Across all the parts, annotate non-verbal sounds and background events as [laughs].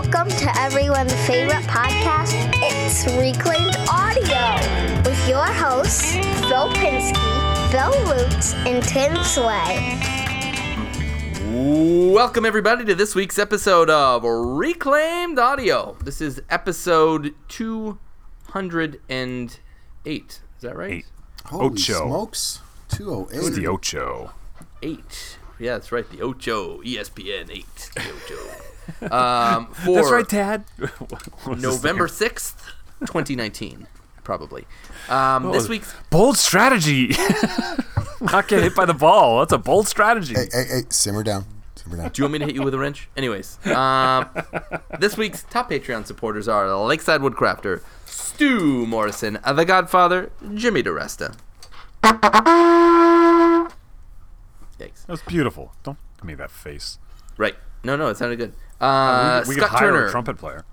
Welcome to everyone's favorite podcast. It's Reclaimed Audio with your hosts, Phil Pinsky, Bill Lutz, and Tim Sway. Welcome, everybody, to this week's episode of Reclaimed Audio. This is episode 208. Is that right? Eight. Holy Ocho. smokes. Oh it's 208. the Ocho. Eight. Yeah, that's right. The Ocho. ESPN 8. The Ocho. Um, [laughs] for That's right, Dad. [laughs] What's this [laughs] November 6th, 2019. Probably. Um, this week's. bold strategy. Not get hit by the ball. That's a bold strategy. Hey, hey, hey, simmer down. Simmer down. Do you want me to hit you with a wrench? Anyways, um, this week's top Patreon supporters are Lakeside Woodcrafter, Stu Morrison, The Godfather, Jimmy DeResta. Yikes. That was beautiful. Don't give me that face. Right. No, no, it sounded good. Uh, we we Scott hire Turner, a trumpet player.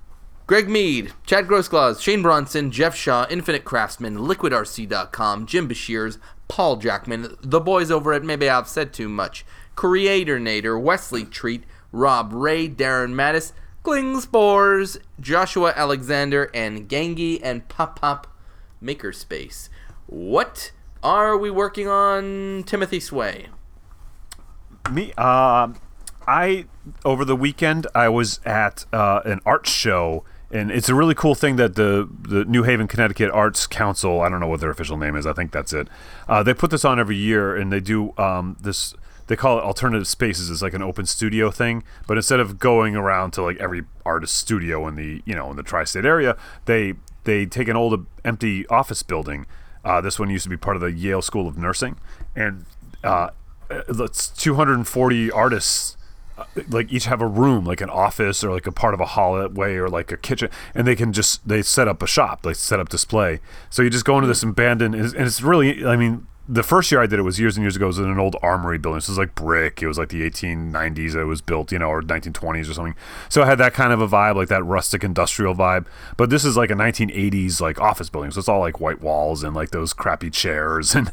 Greg Mead, Chad Grossglass, Shane Bronson, Jeff Shaw, Infinite Craftsman, LiquidRC.com, Jim Bashirs, Paul Jackman, the boys over at Maybe I've Said Too Much, Creator Nader, Wesley Treat, Rob Ray, Darren Mattis, Klingspor's, Joshua Alexander, and Gangi and Pop Pop Makerspace. What are we working on, Timothy Sway? Me, uh, I over the weekend I was at uh, an art show, and it's a really cool thing that the the New Haven, Connecticut Arts Council. I don't know what their official name is. I think that's it. Uh, they put this on every year, and they do um, this. They call it alternative spaces. It's like an open studio thing, but instead of going around to like every artist studio in the you know in the tri-state area, they they take an old empty office building. Uh, this one used to be part of the Yale School of Nursing, and uh, that's 240 artists like each have a room like an office or like a part of a hallway or like a kitchen and they can just they set up a shop they set up display. So you just go into hmm. this abandoned and it's, and it's really i mean the first year I did it was years and years ago. It was in an old armory building. So it was like brick. It was like the 1890s that it was built, you know, or 1920s or something. So it had that kind of a vibe, like that rustic industrial vibe. But this is like a 1980s like office building. So it's all like white walls and like those crappy chairs [laughs] and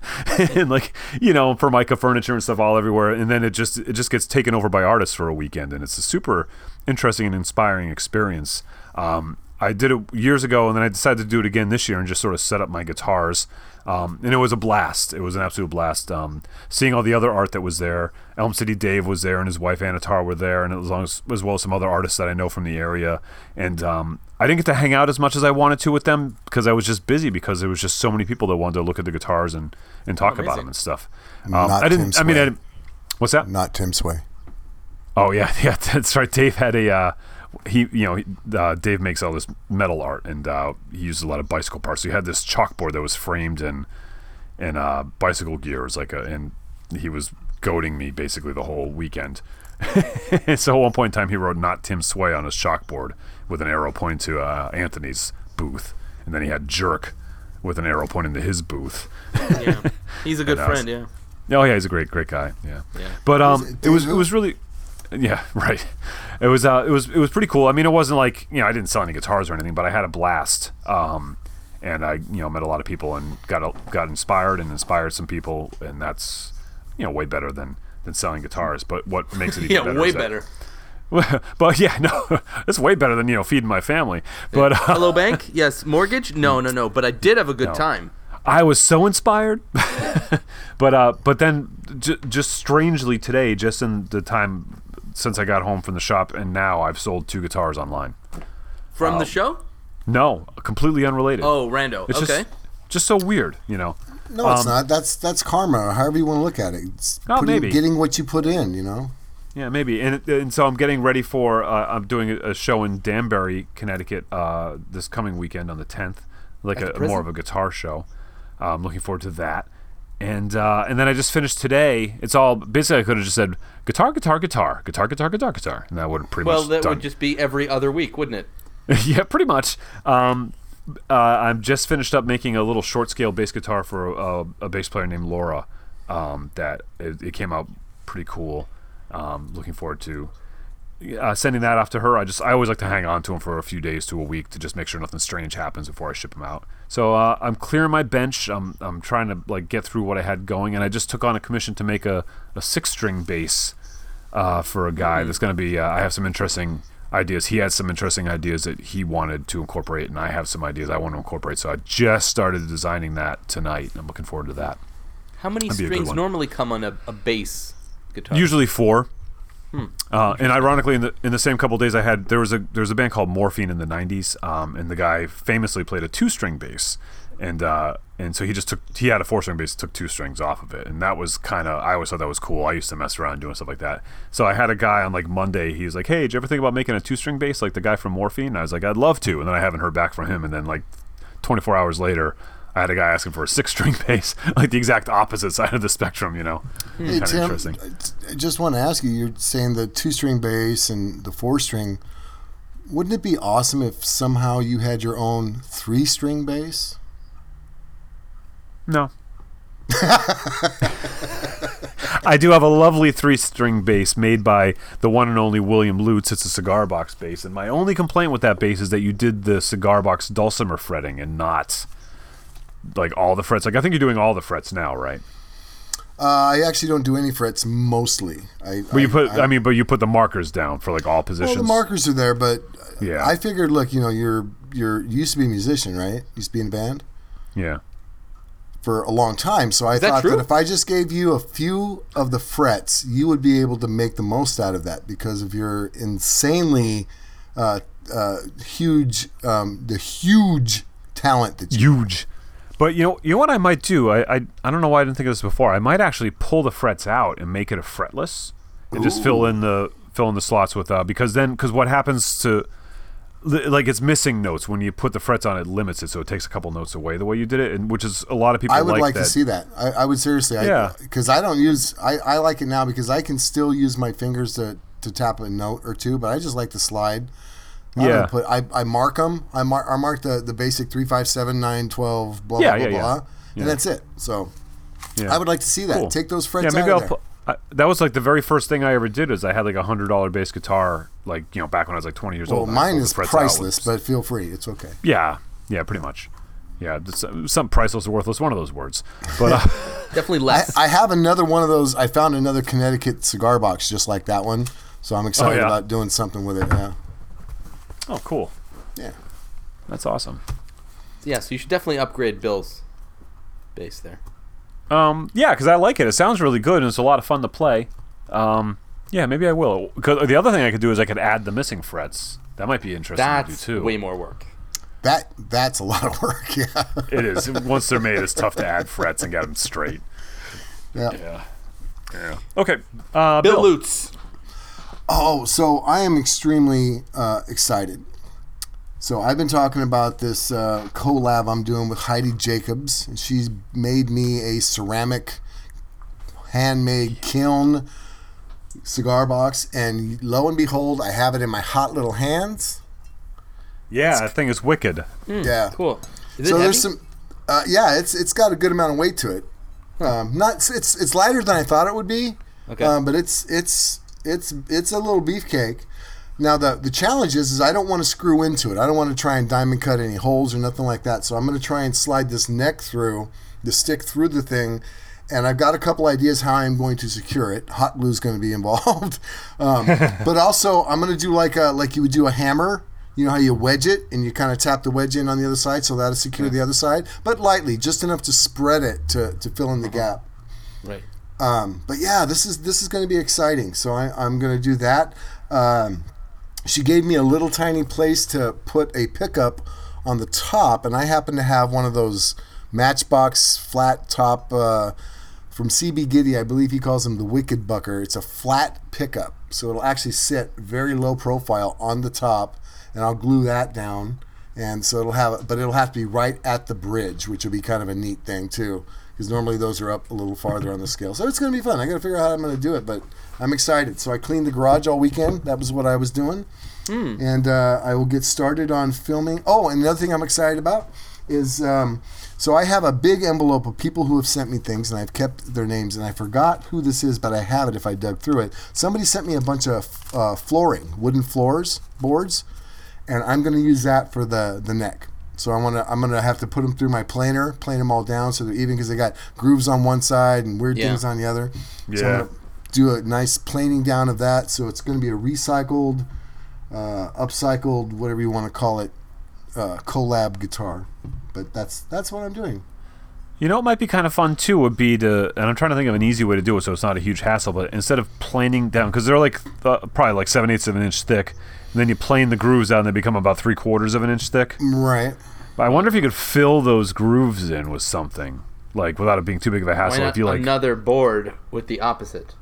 and like you know formica furniture and stuff all everywhere. And then it just it just gets taken over by artists for a weekend, and it's a super interesting and inspiring experience. Um, I did it years ago, and then I decided to do it again this year and just sort of set up my guitars. Um, and it was a blast. It was an absolute blast. Um, seeing all the other art that was there. Elm City Dave was there, and his wife Anatar were there, and as, long as, as well as some other artists that I know from the area. And um, I didn't get to hang out as much as I wanted to with them because I was just busy because there was just so many people that wanted to look at the guitars and, and talk about them and stuff. Um, Not I didn't. Tim I mean, I didn't, what's that? Not Tim Sway. Oh yeah, [laughs] yeah, that's right. Dave had a uh, he, you know, he, uh, Dave makes all this metal art, and uh, he used a lot of bicycle parts. So he had this chalkboard that was framed in in uh, bicycle gears, like a, and he was goading me basically the whole weekend. [laughs] so at one point in time, he wrote "Not Tim Sway" on his chalkboard with an arrow pointing to uh, Anthony's booth, and then he had "Jerk" with an arrow pointing to his booth. Yeah, he's a [laughs] good And I was- friend. Yeah. Oh yeah, he's a great, great guy. Yeah. Yeah. But um, it it was it was really, yeah, [laughs] right. It was uh, it was it was pretty cool. I mean, it wasn't like you know I didn't sell any guitars or anything, but I had a blast. Um, and I you know met a lot of people and got a, got inspired and inspired some people, and that's you know way better than than selling guitars. But what makes it [laughs] even Yeah, better? way is that- better. [laughs] but yeah, no, it's way better than you know feeding my family. But uh, Hello, bank. Yes, mortgage. No, no, no. But I did have a good No. time. I was so inspired, but uh, but then j- just strangely today, just in the time since I got home from the shop, and now I've sold two guitars online. From the show? No, completely unrelated. Oh, rando. it's okay. just just so weird, you know. No, it's not. That's that's karma. However you want to look at it. It's Oh, putting- maybe. getting what you put in. You know. Yeah, maybe. And and so I'm getting ready for uh, I'm doing a, a show in Danbury, Connecticut, uh, this coming weekend on the 10th, like At a prison? more of a guitar show. Uh, I'm looking forward to that. And uh, and then I just finished today. It's all basically I could have just said guitar, guitar, guitar, guitar, guitar, guitar, guitar, and that would have pretty Well, much Well, that done. would just be every other week, wouldn't it? [laughs] yeah, pretty much. Um, uh, I'm just finished up making a little short scale bass guitar for a, a bass player named Laura. Um, that it, it came out pretty cool. Um, looking forward to uh, sending that off to her. I just I always like to hang on to them for a few days to a week to just make sure nothing strange happens before I ship them out. So uh, I'm clearing my bench. I'm I'm trying to like get through what I had going, and I just took on a commission to make a, a six string bass uh, for a guy that's going to be. Uh, I have some interesting ideas. He had some interesting ideas that he wanted to incorporate, and I have some ideas I want to incorporate. So I just started designing that tonight. I'm looking forward to that. How many That'd be a good strings normally come on a, a bass guitar? Usually four. Uh, and ironically, in the in the same couple days, I had there was a there was a band called Morphine in the '90s, um, and the guy famously played a two string bass, and uh, and so he just took he had a four string bass, took two strings off of it, and that was kind of I always thought that was cool. I used to mess around doing stuff like that. So I had a guy on like Monday. He was like, "Hey, did you ever think about making a two string bass like the guy from Morphine?" And I was like, "I'd love to," and then I haven't heard back from him. And then like 24 hours later. I had a guy asking for a six-string bass, [laughs] like the exact opposite side of the spectrum, you know. Hmm. Hey Kind of Tim, interesting. I just want to ask you. You're saying the two-string bass and the four-string. Wouldn't it be awesome if somehow you had your own three-string bass? No. [laughs] I do have a lovely three string bass made by the one and only William Lutz. It's a cigar box bass. And my only complaint with that bass is that you did the cigar box dulcimer fretting and not like all the frets. Like I think you're doing all the frets now, right? Uh, I actually don't do any frets mostly. I, But you put I, mean, but you put the markers down for like all well, positions. the markers are there, but Yeah. I figured, look, you know, you're you're you used to be a musician, right? Used to be in a band yeah. for a long time. So I that thought true? that if I just gave you a few of the frets, you would be able to make the most out of that because of your insanely uh, uh, huge, um, the huge talent that you. Huge. But you know, you know what I might do? I, I I don't know why I didn't think of this before. I might actually pull the frets out and make it a fretless, and just fill in the fill in the slots with uh because then because what happens to like it's missing notes when you put the frets on it limits it so it takes a couple notes away the way you did it and which is a lot of people I would like, that. to see that. I, I would seriously. Yeah. Because I, don't use. I, I like it now because I can still use my fingers to, to tap a note or two, but I just like to slide. I Yeah. don't Put I, I mark them. I mark I mark the, the basic three five seven nine twelve blah Yeah, blah yeah, blah, yeah. blah Yeah. and that's it. So Yeah. I would like to see that. Cool. Take those yeah maybe out I'll of there. put. I, that was like the very first thing I ever did is I had like a hundred dollar bass guitar like you know back when I was like twenty years well, old. and I mine is frets out priceless, but feel free. It's okay. yeah, yeah, pretty much. Yeah, some priceless or worthless, one of those words. But uh, [laughs] Definitely I, less. I have another one of those. I found another Connecticut cigar box just like that one. So I'm excited yeah? about doing something with it. Yeah. Oh, cool. Yeah. That's awesome. yeah, so you should definitely upgrade Bill's bass there. Um, yeah, because I like it. It sounds really good, and it's a lot of fun to play. Um, yeah, maybe I will. Cause the other thing I could do is I could add the missing frets. That might be interesting That's to do too. way more work. That that's a lot of work. [laughs] Yeah. It is. Once they're made, it's tough to add frets and get them straight. Yeah. Yeah. Yeah. Okay. Uh, Bill Bill. Lutz. Oh, so I am extremely uh, excited. So I've been talking about this uh, collab I'm doing with Heidi Jacobs. and She's made me a ceramic, handmade kiln cigar box, and lo and behold, I have it in my hot little hands. Yeah, that thing is wicked. yeah. Cool. Is So it there's some, uh, yeah, it's it's got a good amount of weight to it. Um, not it's it's lighter than I thought it would be. Okay. Um, but it's it's it's it's a little beefcake. Now the the challenge is is I don't want to screw into it. I don't want to try and diamond cut any holes or nothing like that. So I'm going to try and slide this neck through, the stick through the thing. And I've got a couple ideas how I'm going to secure it. Hot glue is going to be [laughs] involved, um, [laughs] but also I'm going to do like a like you would do a hammer. You know how you wedge it and you kind of tap the wedge in on the other side, so that'll secure the other side, but lightly, just enough to spread it to, to fill in the gap. right. Um, but yeah, this is this is going to be exciting. So I, I'm going to do that. Um, she gave me a little tiny place to put a pickup on the top, and I happen to have one of those Matchbox flat top uh, from CB Gitty. I believe he calls them the Wicked Bucker. It's a flat pickup, so it'll actually sit very low profile on the top, and I'll glue that down. And so it'll have, but it'll have to be right at the bridge, which will be kind of a neat thing too, because normally those are up a little farther on the scale. So it's going to be fun. I got to figure out how I'm going to do it, but I'm excited. So I cleaned the garage all weekend. That was what I was doing, and uh, I will get started on filming. Oh, and another thing I'm excited about is um, so I have a big envelope of people who have sent me things, and I've kept their names, and I forgot who this is, but I have it if I dug through it. Somebody sent me a bunch of uh, flooring, wooden floors, boards, and I'm going to use that for the the neck. So I want to I'm going to have to put them through my planer, plane them all down so they're even because they got grooves on one side and weird Yeah. things on the other. Yeah. So I'm gonna do a nice planing down of that. So it's going to be a recycled uh, upcycled, whatever you want to call it, uh, collab guitar. But that's that's what I'm doing. You know, it might be kind of fun too. Would be to, and I'm trying to think of an easy way to do it, so it's not a huge hassle. But instead of planing down, because they're like uh, probably like seven eighths of an inch thick, and then you plane the grooves out, and they become about three quarters of an inch thick. Right. But I wonder if you could fill those grooves in with something, like without it being too big of a Why hassle. not If you like, another board with the opposite?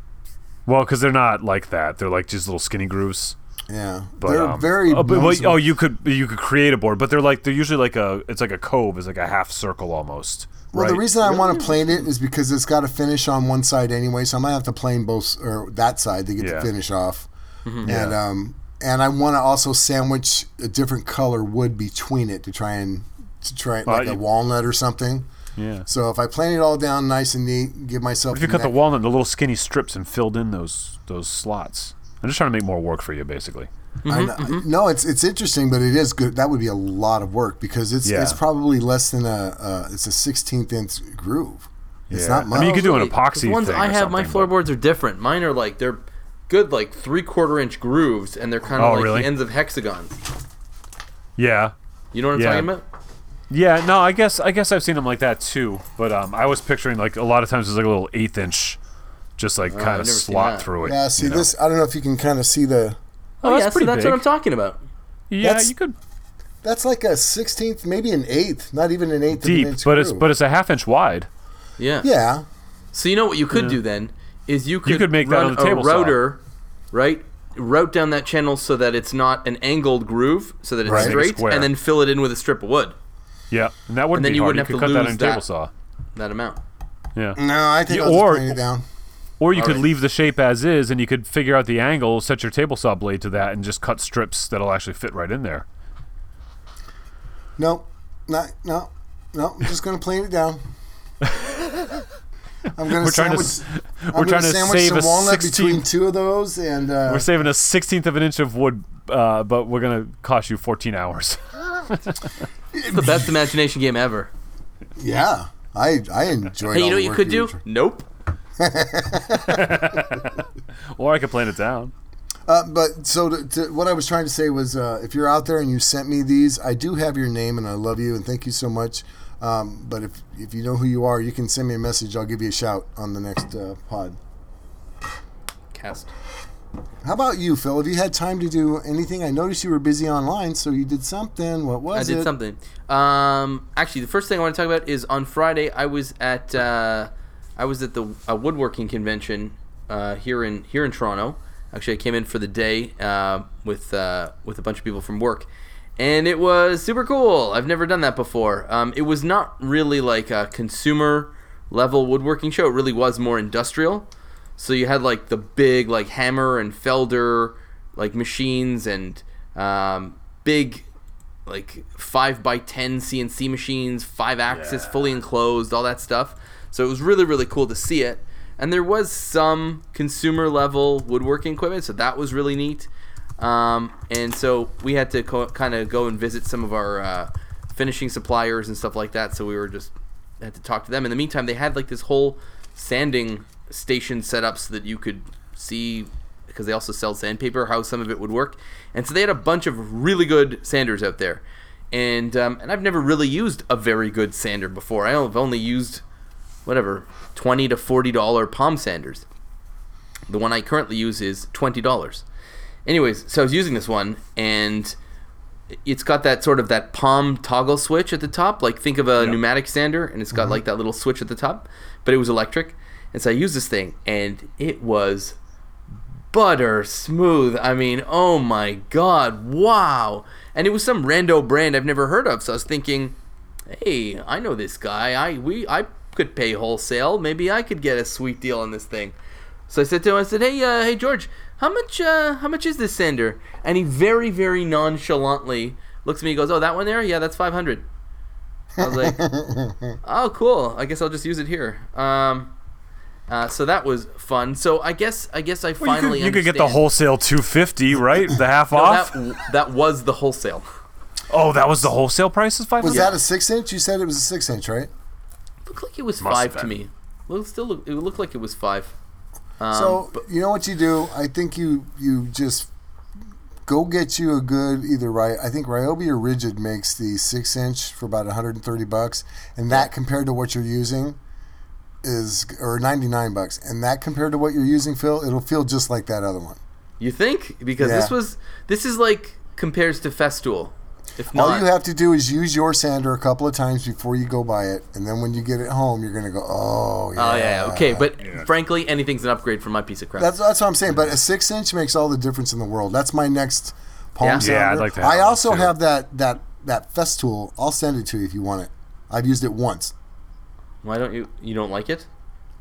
well, because they're not like that. They're like just little skinny grooves. Yeah. But, They're um, very. Oh, but, well, oh, you could you could create a board, but they're like they're usually like a it's like a cove, it's like a half circle almost. Well, right? the reason I want to plane it is because it's got to finish on one side anyway, so I might have to plane both or that side to get Yeah. the finish off. And Yeah. um, and I want to also sandwich a different color wood between it to try and to try like a walnut or something. yeah. So if I plane it all down nice and neat, give myself If you the cut the walnut into little skinny strips and filled in those those slots, I'm just trying to make more work for you, basically. I know, No, it's it's interesting, but it is good. That would be a lot of work because it's Yeah. it's probably less than a uh, it's a sixteenth inch groove. It's Yeah. not I mean, you could do an epoxy The ones thing I or have, my something, but- floorboards are different. Mine are like they're good, like three quarter inch grooves, and they're kind of Oh, like really? the ends of hexagons. Yeah, You know what I'm Yeah. talking about? yeah. No, I guess I guess I've seen them like that too. But um, I was picturing like a lot of times it's like a little eighth inch, just like kind Oh, I've of slot through it. yeah, see you know? this. I don't know if you can kind of see the. Oh, oh that's yeah, so pretty that's big. what I'm talking about. Yeah, That's- you could That's like a sixteenth, maybe an eighth, not even an eighth deep, of an inch but it's groove. but it's a half inch wide. Yeah. yeah, So you know what you could do then is you could, could make that run on the a table saw. router, right? Route down that channel so that it's not an angled groove, so that it's Right. Make it straight, square. and then fill it in with a strip of wood. Yeah, and that wouldn't And then be you hard. wouldn't you have could to cut that lose on a that- table saw. That amount. Yeah. no, I think Yeah, I'll or- just plane it down. Or you could Alright. leave the shape as is, and you could figure out the angle, set your table saw blade to that, and just cut strips that'll actually fit right in there. No, not no, no. I'm just gonna plane it down. I'm gonna We're trying to sandwich. we're trying to sandwich save some a walnut 16 between two of those, and uh, We're saving a sixteenth of an inch of wood, uh, but we're gonna cost you fourteen hours. [laughs] It's the best imagination game ever. yeah, I I enjoy. Hey, you know what you could do? were- Nope. [laughs] or I could plane it down. Uh, but so to, to, what I was trying to say was, uh, if you're out there and you sent me these, I do have your name and I love you and thank you so much. Um, but if if you know who you are, you can send me a message. I'll give you a shout on the next uh, pod. Cast. How about you, Phil? Have you had time to do anything? I noticed you were busy online, so you did something. What was it? I it? did something. Um, actually, the first thing I want to talk about is on Friday. I was at uh, I was at the a woodworking convention uh, here in here in Toronto. Actually, I came in for the day uh, with uh, with a bunch of people from work, and it was super cool. I've never done that before. Um, it was not really like a consumer level woodworking show. It really was more industrial. So you had like the big like hammer and Felder like machines and um, big like five by ten CNC machines, five axis, fully enclosed, all that stuff. So it was really really cool to see it. And there was some consumer level woodworking equipment, so that was really neat. Um, and so we had to co- kind of go and visit some of our uh, finishing suppliers and stuff like that. So we were just had to talk to them. In the meantime, they had like this whole sanding station set up so that you could see because they also sell sandpaper how some of it would work. And so they had a bunch of really good sanders out there. And um, and I've never really used a very good sander before. I've only used whatever twenty to forty dollar palm sanders. The one I currently use is twenty dollars. Anyways, so I was using this one and it's got that sort of that palm toggle switch at the top. Like think of a pneumatic sander and it's got mm-hmm. like that little switch at the top, but it was electric. And so I used this thing and it was butter smooth. I mean, oh my god, wow. And it was some rando brand I've never heard of. So I was thinking, hey, I know this guy. I we I could pay wholesale. Maybe I could get a sweet deal on this thing. So I said to him, I said, hey, uh, hey George, how much uh, how much is this sander? And he very very nonchalantly looks at me and goes, oh, that one there? Yeah, that's 500. I was like, [laughs] oh, cool. I guess I'll just use it here. Um, uh, so that was fun. So I guess I guess I Well, you finally could, you could get the wholesale two fifty, right? The half [laughs] No, off. that that was the wholesale. oh, that was the wholesale price. Is five Was that a six inch? You said it was a six inch, right? Looked like it was Must five to me. Well, it still look, it looked like it was five. Um, so but- you know what you do? I think you you just go get you a good either right. I think Ryobi or Ridgid makes the six inch for about 130 bucks, and that compared to what you're using is or 99 bucks, and that compared to what you're using, Phil, it'll feel just like that other one. You think? Because this was this is like compares to Festool. If not, All you have to do is use your sander a couple of times before you go buy it, and then when you get it home, you're gonna go, oh yeah. Oh yeah, yeah, okay. But frankly, anything's an upgrade from my piece of crap. That's that's what I'm saying. But a six inch makes all the difference in the world. That's my next palm Yeah? sounder. Yeah, I'd like to have I also too. have that that that Festool. I'll send it to you if you want it. I've used it once. Why don't you? You don't like it?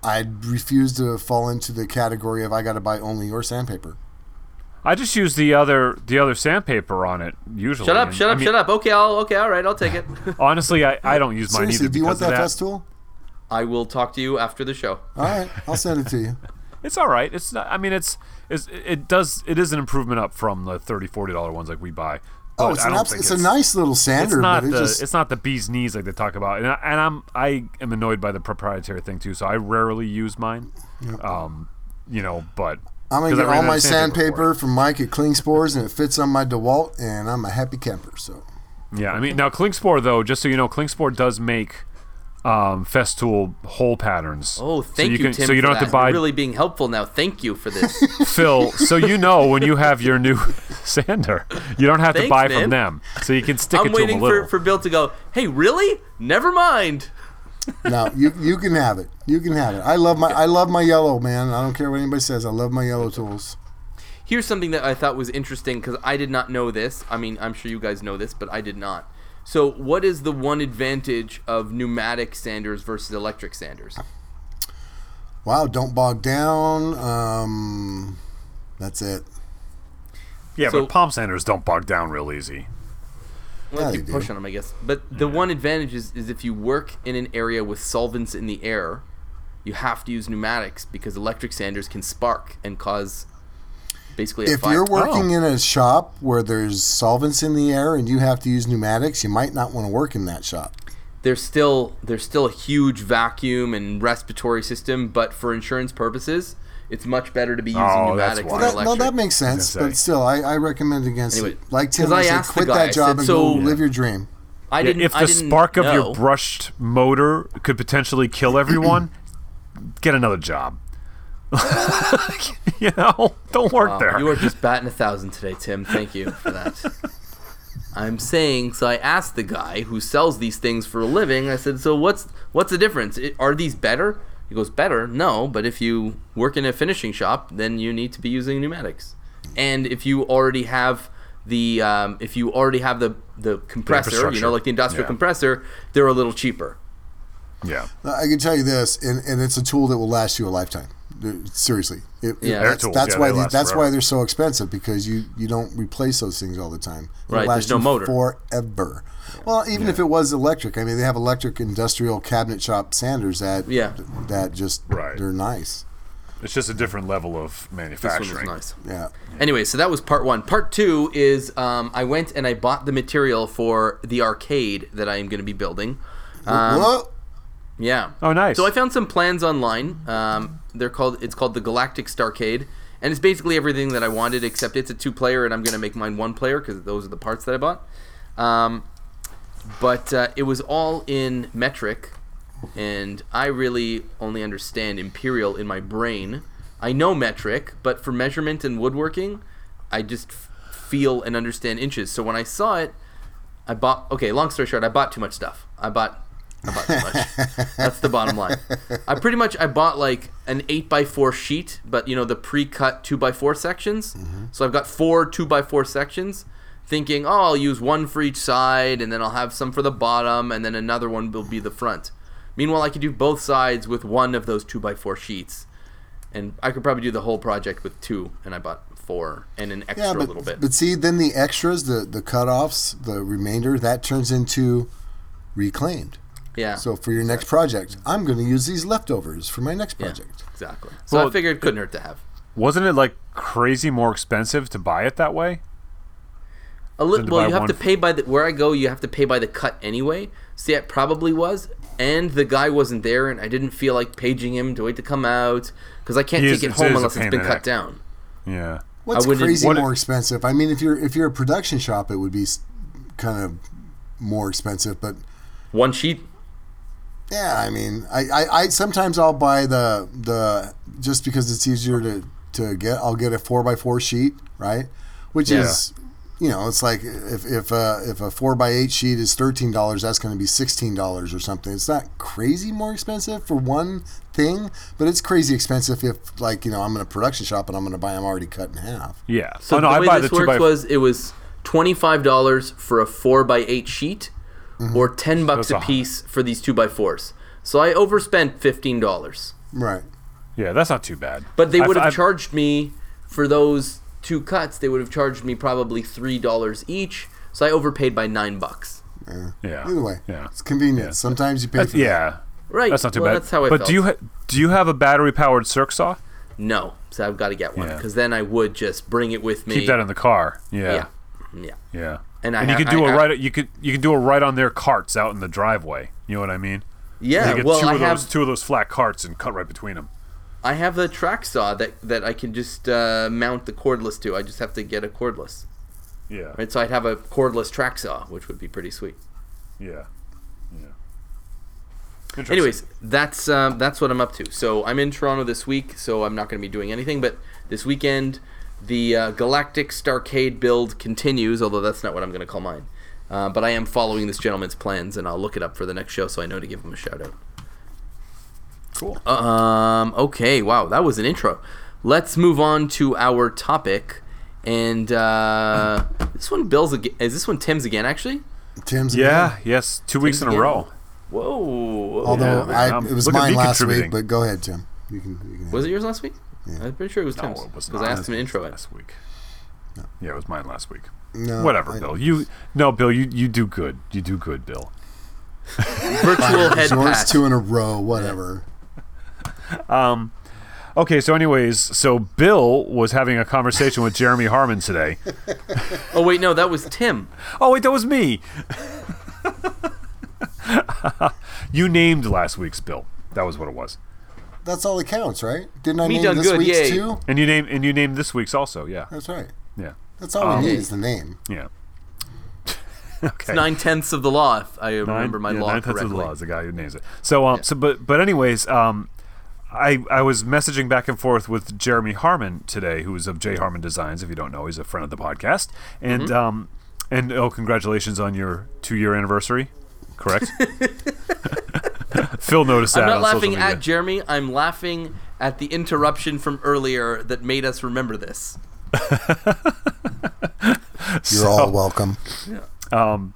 I refuse to fall into the category of I got to buy only your sandpaper. I just use the other the other sandpaper on it usually. Shut up! and- Shut I up! mean, shut up! Okay, I'll okay, all right, I'll take it. [laughs] Honestly, I, I don't use mine Seriously, either do you want because that, of that. Festool? I will talk to you after the show. All right, I'll send it to you. [laughs] It's all right. It's not. I mean, it's, it's it does it is an improvement up from the 30 40 dollar ones like we buy. Oh, it's, I an abs- think it's a nice little sander. It's sander, not but it the just it's not the bee's knees like they talk about, and, I, and I'm I am annoyed by the proprietary thing too. So I rarely use mine. Um, you know, but I'm gonna 'cause I get all my sandpaper for from Mike at Klingspor's, and it fits on my DeWalt, and I'm a happy camper. So. Yeah, I mean now Klingspor though, just so you know, Klingspor does make um, Festool hole patterns. Oh, So thank you, can- Tim. So you don't have to buy You're really being helpful now. Thank you for this. [laughs] Phil, so you know when you have your new [laughs] sander, you don't have to buy man. from them. So you can stick I'm it to them waiting a for, little. for Bill to go. Hey, really? Never mind. Now you you can have it. You can have it. I love my I love my yellow man. I don't care what anybody says. I love my yellow tools. Here's something that I thought was interesting because I did not know this. I mean, I'm sure you guys know this, but I did not. So, what is the one advantage of pneumatic sanders versus electric sanders? Wow, don't bog down. Um, that's it. yeah, so- but palm sanders don't bog down real easy. Well, Yeah, keep they do. pushing them, I guess. But the one advantage is, is if you work in an area with solvents in the air, you have to use pneumatics because electric sanders can spark and cause basically a fire. If you're oh. working Oh. in a shop where there's solvents in the air and you have to use pneumatics, you might not want to work in that shop. there's still there's still a huge vacuum and respiratory system, but for insurance purposes, it's much better to be oh, using Oh, that's pneumatics why. than Well, that, no, that makes sense, gonna but still, I, I recommend against Anyway, it. Like Tim I I said, quit guy, that job said, and so- go live your dream. I didn't. if I the didn't spark of know. your brushed motor could potentially kill everyone, [clears throat] get another job. [laughs] you know, don't work Wow, there. You are just batting a thousand today, Tim. Thank you for that. [laughs] I'm saying so. I asked the guy who sells these things for a living. I said, "So what's what's the difference? It, are these better?" He goes, "Better? No, but if you work in a finishing shop, then you need to be using pneumatics. And if you already have the um, if you already have the the compressor, you know, like the industrial Yeah. compressor, they're a little cheaper. Yeah. I can tell you this, and, and it's a tool that will last you a lifetime. Seriously, It- it- Yeah. that's, Air tools, that's yeah, why they they, last that's why forever. they're so expensive because you you don't replace those things all the time. They'll Right, last there's no motor. forever. Well, even if it was electric, I mean, they have electric industrial cabinet shop sanders that Yeah. that just Right. they're nice. It's just a different level of This one manufacturing. is nice. Yeah. Anyway, so that was part one. Part two is um, I went and I bought the material for the arcade that I am going to be building. Um, Whoa. Yeah. Oh, nice. So I found some plans online. Um, they're called. It's called the Galactic Starcade, and it's basically everything that I wanted, except it's a two-player, and I'm going to make mine one-player because those are the parts that I bought. Um, but uh, it was all in metric, and I really only understand imperial in my brain. I know metric, but for measurement and woodworking, I just f- feel and understand inches. So when I saw it, I bought. Okay, long story short, I bought too much stuff. I bought. I bought too much. That's the bottom line. I pretty much I bought like an eight by four sheet, but you know the pre-cut two by four sections. Mm-hmm. So I've got four two by four sections. Thinking, oh, I'll use one for each side, and then I'll have some for the bottom, and then another one will be the front. Meanwhile, I could do both sides with one of those two by four sheets, and I could probably do the whole project with two. And I bought four and an extra Yeah, but, little bit. but see, then the extras, the the cutoffs, the remainder, that turns into reclaimed. Yeah. So for your next project, I'm going to use these leftovers for my next Yeah, project. exactly. So I figured it couldn't hurt to have. Wasn't it like crazy more expensive to buy it that way? A li- well, you have to pay by the where I go. You have to pay by the cut anyway. See, it probably was, and the guy wasn't there, and I didn't feel like paging him to wait to come out because I can't He take is- it it home is a unless it's been cut neck. down. Yeah. What's wouldn't- crazy what- more expensive? I mean, if you're if you're a production shop, it would be kind of more expensive. But One sheet. Yeah, I mean, I, I, I sometimes I'll buy the the just because it's easier to to get. I'll get a four by four sheet, right? Which Yeah. is you know, it's like if if uh, if a four by eight sheet is thirteen dollars, that's going to be sixteen dollars or something. It's not crazy more expensive for one thing, but it's crazy expensive if like you know I'm in a production shop and I'm going to buy them already cut in half. Yeah. So oh no, the I way buy this the works by. was it was twenty five dollars for a four by eight sheet, or ten bucks Mm-hmm. a a- piece for these two by fours. So I overspent fifteen dollars. Right. yeah, that's not too bad. But they I've- would have I've- charged me for those two cuts. They would have charged me probably three dollars each. So I overpaid by nine bucks. Yeah. Either way, Yeah. it's convenient. Sometimes you pay That's, for that. yeah. Right. That's not too well, bad. That's how I but felt. do you ha- do you have a battery powered circ saw? no, so I've got to get one Yeah. because then I would just bring it with me. Keep that in the car. yeah, Yeah. yeah. Yeah. And And, I you could do I ha- right. You could you could do it right on their carts out in the driveway. You know what I mean? Yeah, you get well, two I of have those two of those flat carts and cut right between them. I have a track saw that that I can just uh, mount the cordless to. I just have to get a cordless. Yeah. Right, so I'd have a cordless track saw, which would be pretty sweet. Yeah. Yeah. Anyways, that's um, that's what I'm up to. So I'm in Toronto this week, so I'm not going to be doing anything. But this weekend, the uh, Galactic Starcade build continues, although that's not what I'm going to call mine. Uh, but I am following this gentleman's plans, and I'll look it up for the next show, so I know to give him a shout out. cool. Um. Okay. Wow. That was an intro. Let's move on to our topic, and uh, this one Bill's again. Is this one Tim's again? Actually. Tim's yeah. Yes. Two weeks in a row. Whoa. Although Yeah, I, it was look mine last week, but go ahead, Tim. You can. You can was it yours last week? I'm pretty sure it was No, Tim's it was because not. I asked him to intro it. last week. Yeah, it was mine last week. No, Whatever, I- Bill. You no, Bill. You you do good. You do good, Bill. [laughs] Virtual head Yours pat. two in a row. Whatever. [laughs] um. Okay, so anyways, so Bill was having a conversation with Jeremy Harmon today. [laughs] Oh wait, no, that was Tim. Oh wait, that was me. you named last week's Bill. That was what it was. That's all that counts, right? Didn't I Me name done this good, week's yay. too? And you name and you name this week's also. Yeah, That's right. yeah, That's all Um, we need is the name. yeah. [laughs] okay. Nine tenths of the law, if I Nine- remember my yeah, law nine tenths correctly. of the law is the guy who names it. So um, so but but anyways, um, I I was messaging back and forth with Jeremy Harmon today, who is of J Harmon Designs. If you don't know, he's a friend of the podcast, and Mm-hmm. um, and oh, congratulations on your two year anniversary. Correct. [laughs] Phil noticed that. I'm not on laughing media. at Jeremy. I'm laughing at the interruption from earlier that made us remember this. [laughs] You're all welcome. Um,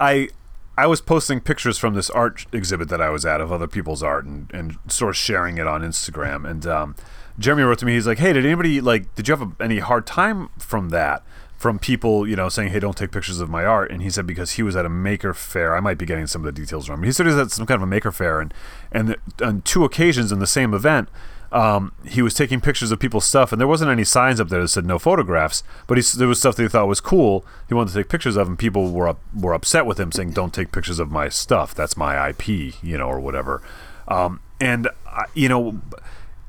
I I was posting pictures from this art exhibit that I was at of other people's art and, and sort of sharing it on Instagram. And um, Jeremy wrote to me. He's like, "Hey, did anybody like? Did you have a, any hard time from that? From people, you know, saying, "Hey, don't take pictures of my art." And he said because he was at a maker fair. I might be getting some of the details wrong. But he said he was at some kind of a maker fair, and and on two occasions in the same event. Um, he was taking pictures of people's stuff, and there wasn't any signs up there that said no photographs. But he, there was stuff that he thought was cool. He wanted to take pictures of, and people were up, were upset with him, saying, "Don't take pictures of my stuff. That's my IP, you know, or whatever." Um, and I, you know,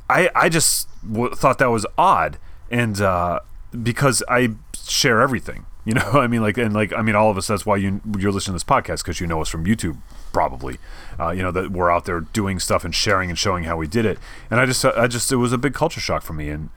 I I just w- thought that was odd, and uh, because I share everything, [laughs] you know, I mean, like, and like, I mean, all of us. That's why you you're listening to this podcast because you know us from YouTube, probably. Uh, you know that we're out there doing stuff and sharing and showing how we did it, and I just I just it was a big culture shock for me, and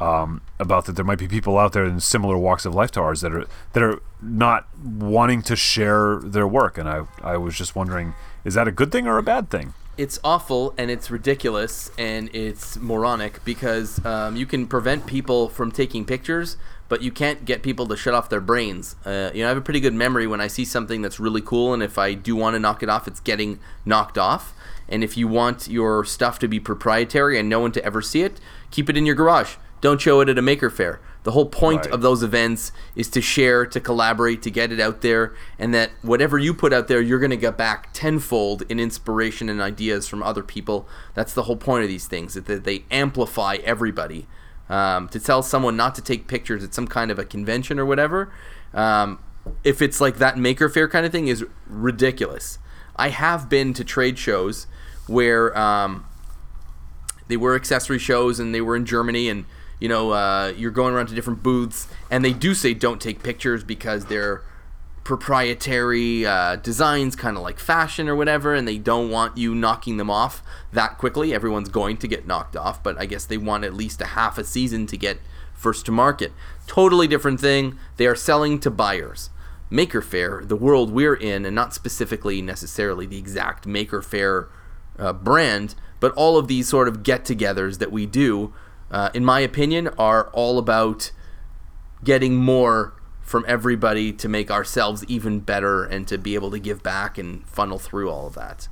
um, about that there might be people out there in similar walks of life to ours that are that are not wanting to share their work, and I I was just wondering, is that a good thing or a bad thing? It's awful and it's ridiculous and it's moronic because um, you can prevent people from taking pictures, but you can't get people to shut off their brains. Uh, you know, I have a pretty good memory when I see something that's really cool, and if I do want to knock it off, it's getting knocked off. And if you want your stuff to be proprietary and no one to ever see it, keep it in your garage. Don't show it at a maker fair. The whole point Right. of those events is to share, to collaborate, to get it out there, and that whatever you put out there, you're going to get back tenfold in inspiration and ideas from other people. That's the whole point of these things, that that they amplify everybody. Um, to tell someone not to take pictures at some kind of a convention or whatever, um, if it's like that maker fair kind of thing, is ridiculous. I have been to trade shows where um, they were accessory shows and they were in Germany and you know, uh, you're going around to different booths, and they do say don't take pictures because they're proprietary uh, designs, kind of like fashion or whatever, and they don't want you knocking them off that quickly. Everyone's going to get knocked off, but I guess they want at least a half a season to get first to market. Totally different thing. They are selling to buyers. Maker Faire, the world we're in, and not specifically necessarily the exact Maker Faire uh, brand, but all of these sort of get togethers that we do, uh, in my opinion, are all about getting more from everybody to make ourselves even better and to be able to give back and funnel through all of that.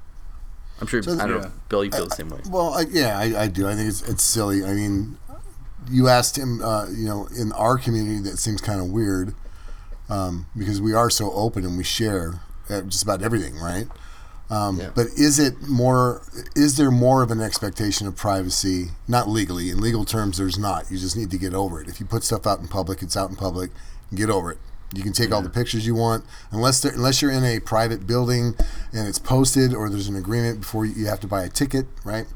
I'm sure, So- I don't Yeah. know, Bill, you feel the same way. Well, I, yeah, I, I do. I think it's, it's silly. I mean, you asked him, uh, you know, in our community, that seems kind of weird um, because we are so open and we share uh, just about everything, right? Um, Yeah. But is it more? Is there more of an expectation of privacy? Not legally. In legal terms, there's not. You just need to get over it. If you put stuff out in public, it's out in public. Get over it. You can take all the pictures you want, unless there, unless you're in a private building and it's posted, or there's an agreement before you, you have to buy a ticket, right?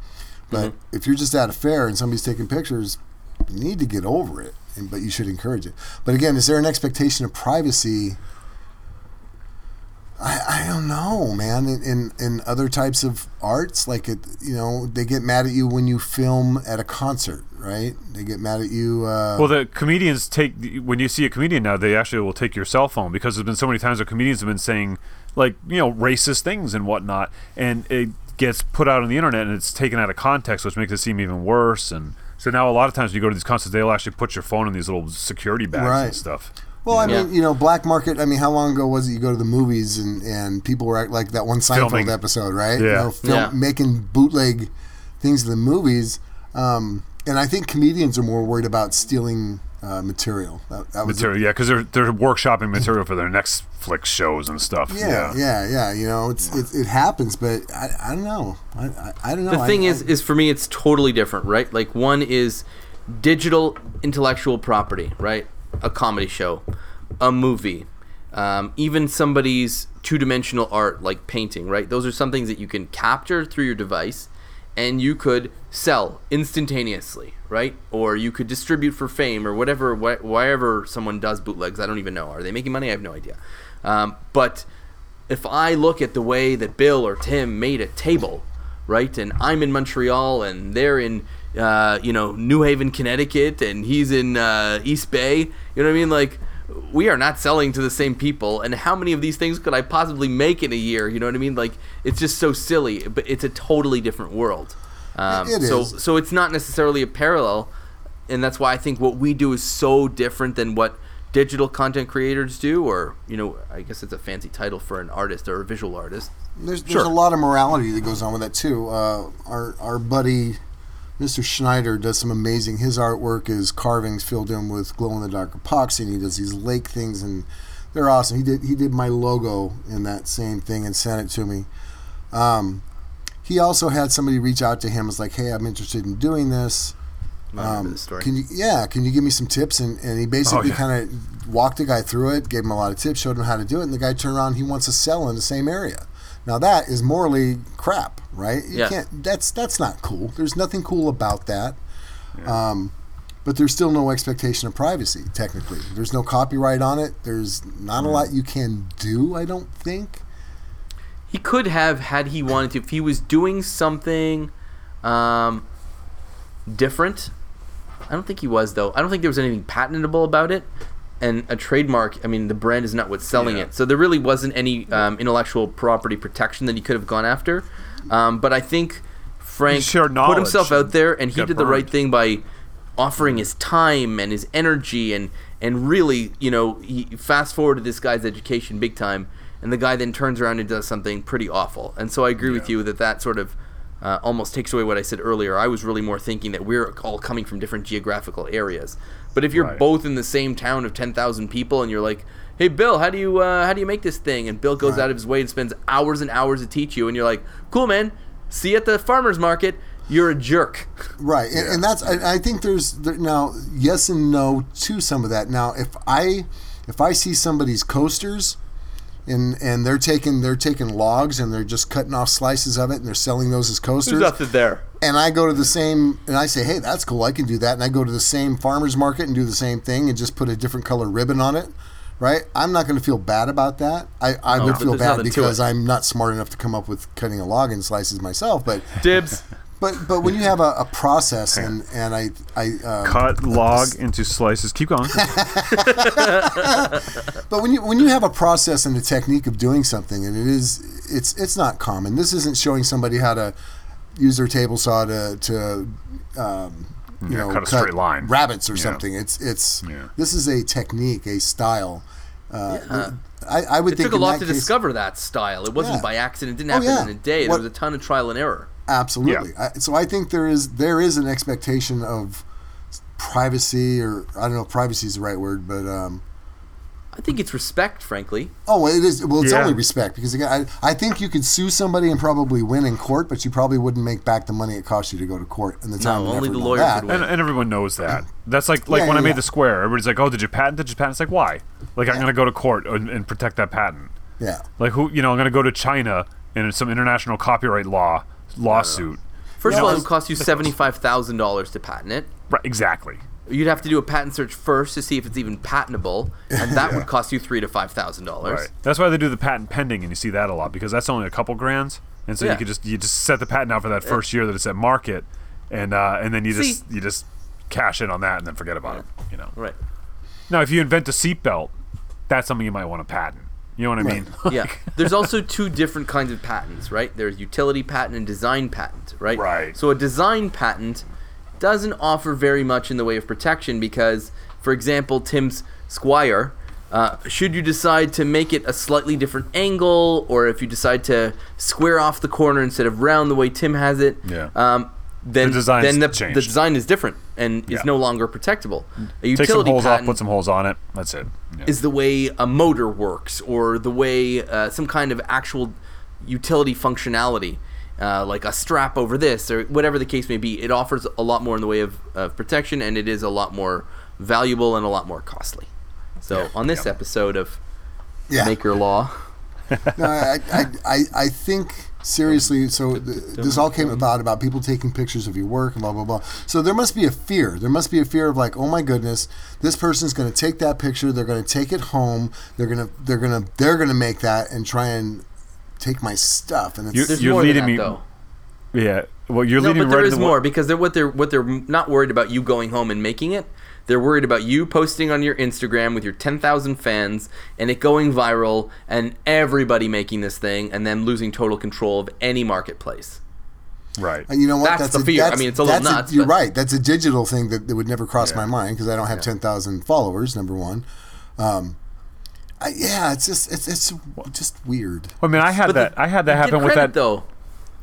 But mm-hmm. if you're just at a fair and somebody's taking pictures, you need to get over it. And, but you should encourage it. But again, is there an expectation of privacy? I, I don't know, man. In, in in other types of arts, like it, you know, they get mad at you when you film at a concert, right? They get mad at you. Uh, Well, the comedians take when you see a comedian now, they actually will take your cell phone because there's been so many times where comedians have been saying like you know racist things and whatnot, and it gets put out on the internet and it's taken out of context, which makes it seem even worse. And so now a lot of times when you go to these concerts, they'll actually put your phone in these little security bags Right. and stuff. Well, I Yeah. mean, you know, black market. I mean, how long ago was it? You go to the movies and and people were act like that one Seinfeld Filming. episode, right? You Yeah. know, film, Yeah. making bootleg things in the movies. Um, and I think comedians are more worried about stealing uh, material. That, that was the- Material, yeah, because they're they're workshopping material for their next flick shows and stuff. Yeah, yeah, yeah. You know, it's it, it happens, but I, I don't know. I, I, I don't know. the thing I, is I, is for me it's totally different right like one is digital intellectual property right a comedy show a movie um, even somebody's two-dimensional art like painting right? Those are some things that you can capture through your device and you could sell instantaneously right? Or you could distribute for fame or whatever wh- wherever someone does bootlegs i don't even know. Are they making money? I have no idea. Um, but if I look at the way that Bill or Tim made a table, right, and I'm in Montreal and they're in, uh, you know, New Haven, Connecticut, and he's in uh, East Bay, you know what I mean? Like, we are not selling to the same people. And how many of these things could I possibly make in a year? You know what I mean? Like, it's just so silly, but it's a totally different world. Um, It so, is. so it's not necessarily a parallel, and that's why I think what we do is so different than what digital content creators do, or you know, I guess it's a fancy title for an artist or a visual artist. there's there's Sure. a lot of morality that goes on with that too. Uh, our our buddy, Mr. Schneider, does some amazing. His artwork is carvings filled in with glow in the dark epoxy, and he does these lake things, and they're awesome. He did he did my logo in that same thing and sent it to me. Um, he also had somebody reach out to him, was like, "Hey, I'm interested in doing this." Um. Can you, yeah, can you give me some tips? And, and he basically yeah. kind of walked the guy through it, gave him a lot of tips, showed him how to do it, and the guy turned around. He wants to sell in the same area. Now that is morally crap, right? You Yeah. can't. That's that's not cool. There's nothing cool about that. Um, but there's still no expectation of privacy. Technically, there's no copyright on it. There's not a lot you can do. I don't think. he could have had he wanted to. If he was doing something um, different, I don't think he was though. I don't think there was anything patentable about it. And a trademark, I mean, the brand is not what's selling Yeah. it. So there really wasn't any um, intellectual property protection that he could have gone after. Um, but I think Frank put himself out there and he did the right thing by offering his time and his energy and and really you know he fast forwarded this guy's education big time and the guy then turns around and does something pretty awful. And so i agree with you that that sort of uh, almost takes away what i said earlier. I was really more thinking that we're all coming from different geographical areas. But if you're Right. both in the same town of 10,000 people and you're like hey bill how do you uh, how do you make this thing and bill goes Right. out of his way and spends hours and hours to teach you and you're like cool man see you at the farmers market you're a jerk Right, and, and that's I, I think there's there, now yes and no to some of that. Now, if I if I see somebody's coasters and and they're taking they're taking logs and they're just cutting off slices of it and they're selling those as coasters. There's nothing there. And I go to the same and I say, hey, that's cool. I can do that. And I go to the same farmers market and do the same thing and just put a different color ribbon on it. Right? I'm not going to feel bad about that. I, I would feel bad because. I'm not smart enough to come up with cutting a log in slices myself. But [laughs] Dibs. but but when you have a, a process and and I I um, Cut log into slices. Keep going. [laughs] [laughs] But when you when you have a process and a technique of doing something, and it is it's it's not common. This isn't showing somebody how to use their table saw to to um, you Yeah, know cut a straight line. rabbits or Yeah. something. It's it's Yeah. this is a technique, a style. Uh, I, I would think It think took a lot to case- discover that style. It wasn't Yeah. by accident. It didn't Oh, happen yeah. in a day. What- There was a ton of trial and error. Absolutely. I, so I think there is there is an expectation of privacy, or I don't know if privacy is the right word, but um, I think it's respect, frankly. Oh, it is. Well, it's Yeah. only respect because again, I, I think you could sue somebody and probably win in court, but you probably wouldn't make back the money it cost you to go to court and the time. and only the lawyer could win. and, and everyone knows that. [clears throat] That's like like Yeah, when I made yeah. the square. Everybody's like, "Oh, did you patent? Did you patent?" It's like, why? Like I'm gonna go to court and, and protect that patent. Yeah. Like who? You know, I'm gonna go to China in some international copyright law lawsuit. First Yeah, of all, it would cost you seventy-five thousand dollars to patent it. Right? Exactly. You'd have to do a patent search first to see if it's even patentable, and that would cost you three to five thousand dollars. Right. That's why they do the patent pending, and you see that a lot because that's only a couple grands, and so Yeah. you could just you just set the patent out for that first year that it's at market, and uh, and then you just you just cash in on that and then forget about it. You know. Right. Now, if you invent a seatbelt, that's something you might want to patent. You know what I mean? [laughs] Yeah. There's also two different kinds of patents, right? There's utility patent and design patent, right? Right. So a design patent doesn't offer very much in the way of protection because, for example, Tim's Squire, uh, should you decide to make it a slightly different angle, or if you decide to square off the corner instead of round the way Tim has it, Yeah. um, then The design's then the, the design is different and is no longer protectable. A Take some holes off, put some holes on it. That's it. Yeah. is the way a motor works or the way uh, some kind of actual utility functionality uh, like a strap over this or whatever the case may be it offers a lot more in the way of, of protection and it is a lot more valuable and a lot more costly so on this episode of Yeah. maker law no, I, I, I, I think seriously. So th- this all came about about people taking pictures of your work and blah blah blah. So there must be a fear. There must be a fear of like, oh my goodness, this person's going to take that picture. They're going to take it home. They're gonna they're gonna they're gonna make that and try and take my stuff. And it's You- there's You're more leading than that, me- though yeah. Well, you're no leading but right there in is the more because they're what they're what they're not worried about you going home and making it they're worried about you posting on your Instagram with your 10,000 fans and it going viral and everybody making this thing and then losing total control of any marketplace. Right. And you know what? That's the fear. I mean, it's a little that's nuts, you're but- right. That's a digital thing that, that would never cross Yeah. my mind because I don't have ten thousand followers. Number one. Um, I, yeah, it's just it's it's just weird. I mean, I had But that. the- I had that you get happen with that. though.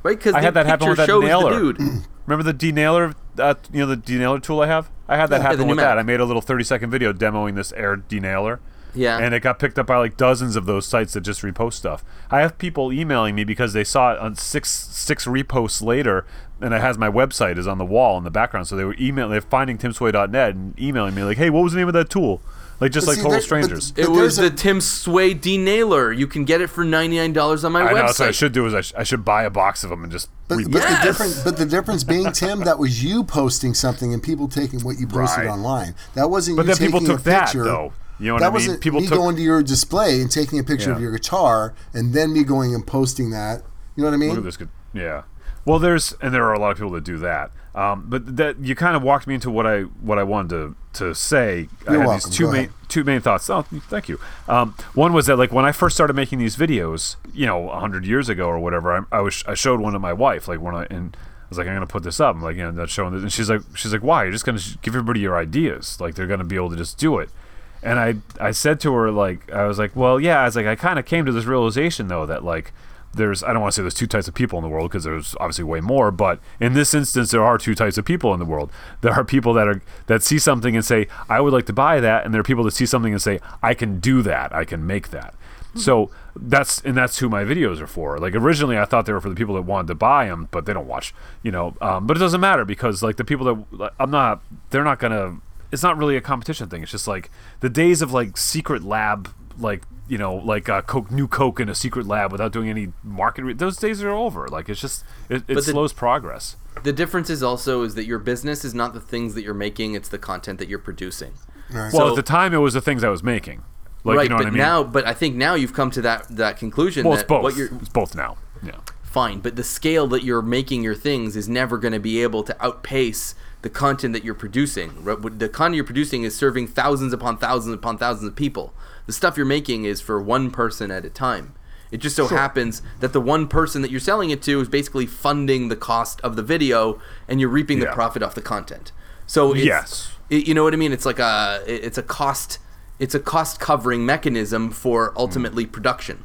Right? Because I had that happen with that nailer. dude. Remember the denailer? Uh, you know the denailer tool I have. I had that Yeah, happen the with that. I made a little 30 second video demoing this Air denailer. Yeah. And it got picked up by like dozens of those sites that just repost stuff. I have people emailing me because they saw it on six six reposts later, and it has my website is on the wall in the background. So they were emailing, they're finding timsway.net and emailing me like, "Hey, what was the name of that tool?" Like just But like see, total there- but- strangers. but It was there's the a- Tim Sway denailer. You can get it for $99 on my I know. That's what I should do is I, sh- I should buy a box of them and just. But, but Yes! the difference, but the difference being Tim, that was you posting something and people taking what you posted Right. online. That wasn't But you then people taking took a that, picture. though. You know what that I mean? wasn't People me took- going to your display and taking a picture of your guitar and then me going and posting that. You know what I mean? Look at this good. Yeah. Well, there's and there are a lot of people that do that. Um, but that you kind of walked me into what I what I wanted to to say. I You're had welcome. these two Go main ahead. two main thoughts. Oh, thank you. Um, one was that like when I first started making these videos, you know, hundred years ago or whatever, I, I was I showed one to my wife like when I and I was like, I'm gonna put this up. I'm like, you know, showing this, and she's like, she's like, why? You're just gonna give everybody your ideas. Like they're gonna be able to just do it. And I I said to her like I was like, well, yeah. I was like, I kind of came to this realization though that like there's I don't want to say there's two types of people in the world because there's obviously way more, but in this instance there are two types of people in the world. There are people that are that see something and say I would like to buy that, and there are people that see something and say I can do that, I can make that. So that's and that's who my videos are for. Like originally, I thought they were for the people that wanted to buy them, but they don't watch, you know. Um, but it doesn't matter because like the people that I'm not, they're not gonna. It's not really a competition thing. It's just like the days of like secret lab like you know, like uh, Coke, new Coke in a secret lab without doing any market. Re- those days are over. Like it's just it, it the- slows progress. The difference is also is that your business is not the things that you're making; it's the content that you're producing. Right. Well, So- at the time, it was the things I was making. Like right, you know but what I mean? now, but I think now you've come to that that conclusion well, that it's both. what you're It's both now. Yeah. fine, but the scale that you're making your things is never going to be able to outpace the content that you're producing. The content you're producing is serving thousands upon thousands upon thousands of people. The stuff you're making is for one person at a time. It just so happens that the one person that you're selling it to is basically funding the cost of the video, and you're reaping the profit off the content. So it's, Yes. it- you know what I mean. It's like a it's a cost it's a cost covering mechanism for ultimately production.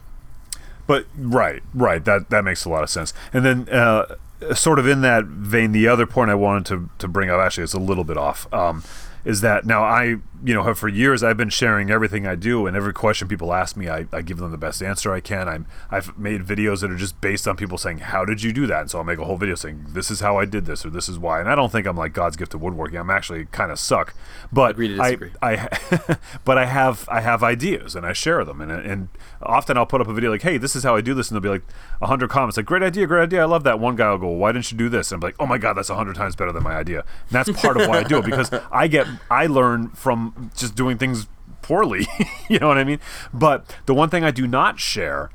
But right, right. That that makes a lot of sense. And then, uh, sort of in that vein, the other point I wanted to to bring up actually it's a little bit off. Um, is that now I you know have for years I've been sharing everything I do and every question people ask me I, I give them the best answer I can. I'm I've made videos that are just based on people saying how did you do that? And so I'll make a whole video saying this is how I did this or this is why. And I don't think I'm like God's gift to woodworking. I'm actually kind of suck. But I. I [laughs] but I have I have ideas and I share them. And and often I'll put up a video like hey this is how I do this and there'll be like a hundred comments like great idea great idea I love that. One guy will go why didn't you do this? And I'm like oh my god that's a hundred times better than my idea. And that's part of why I do it because I get I learn from just doing things poorly [laughs] you know what I mean but the one thing I do not share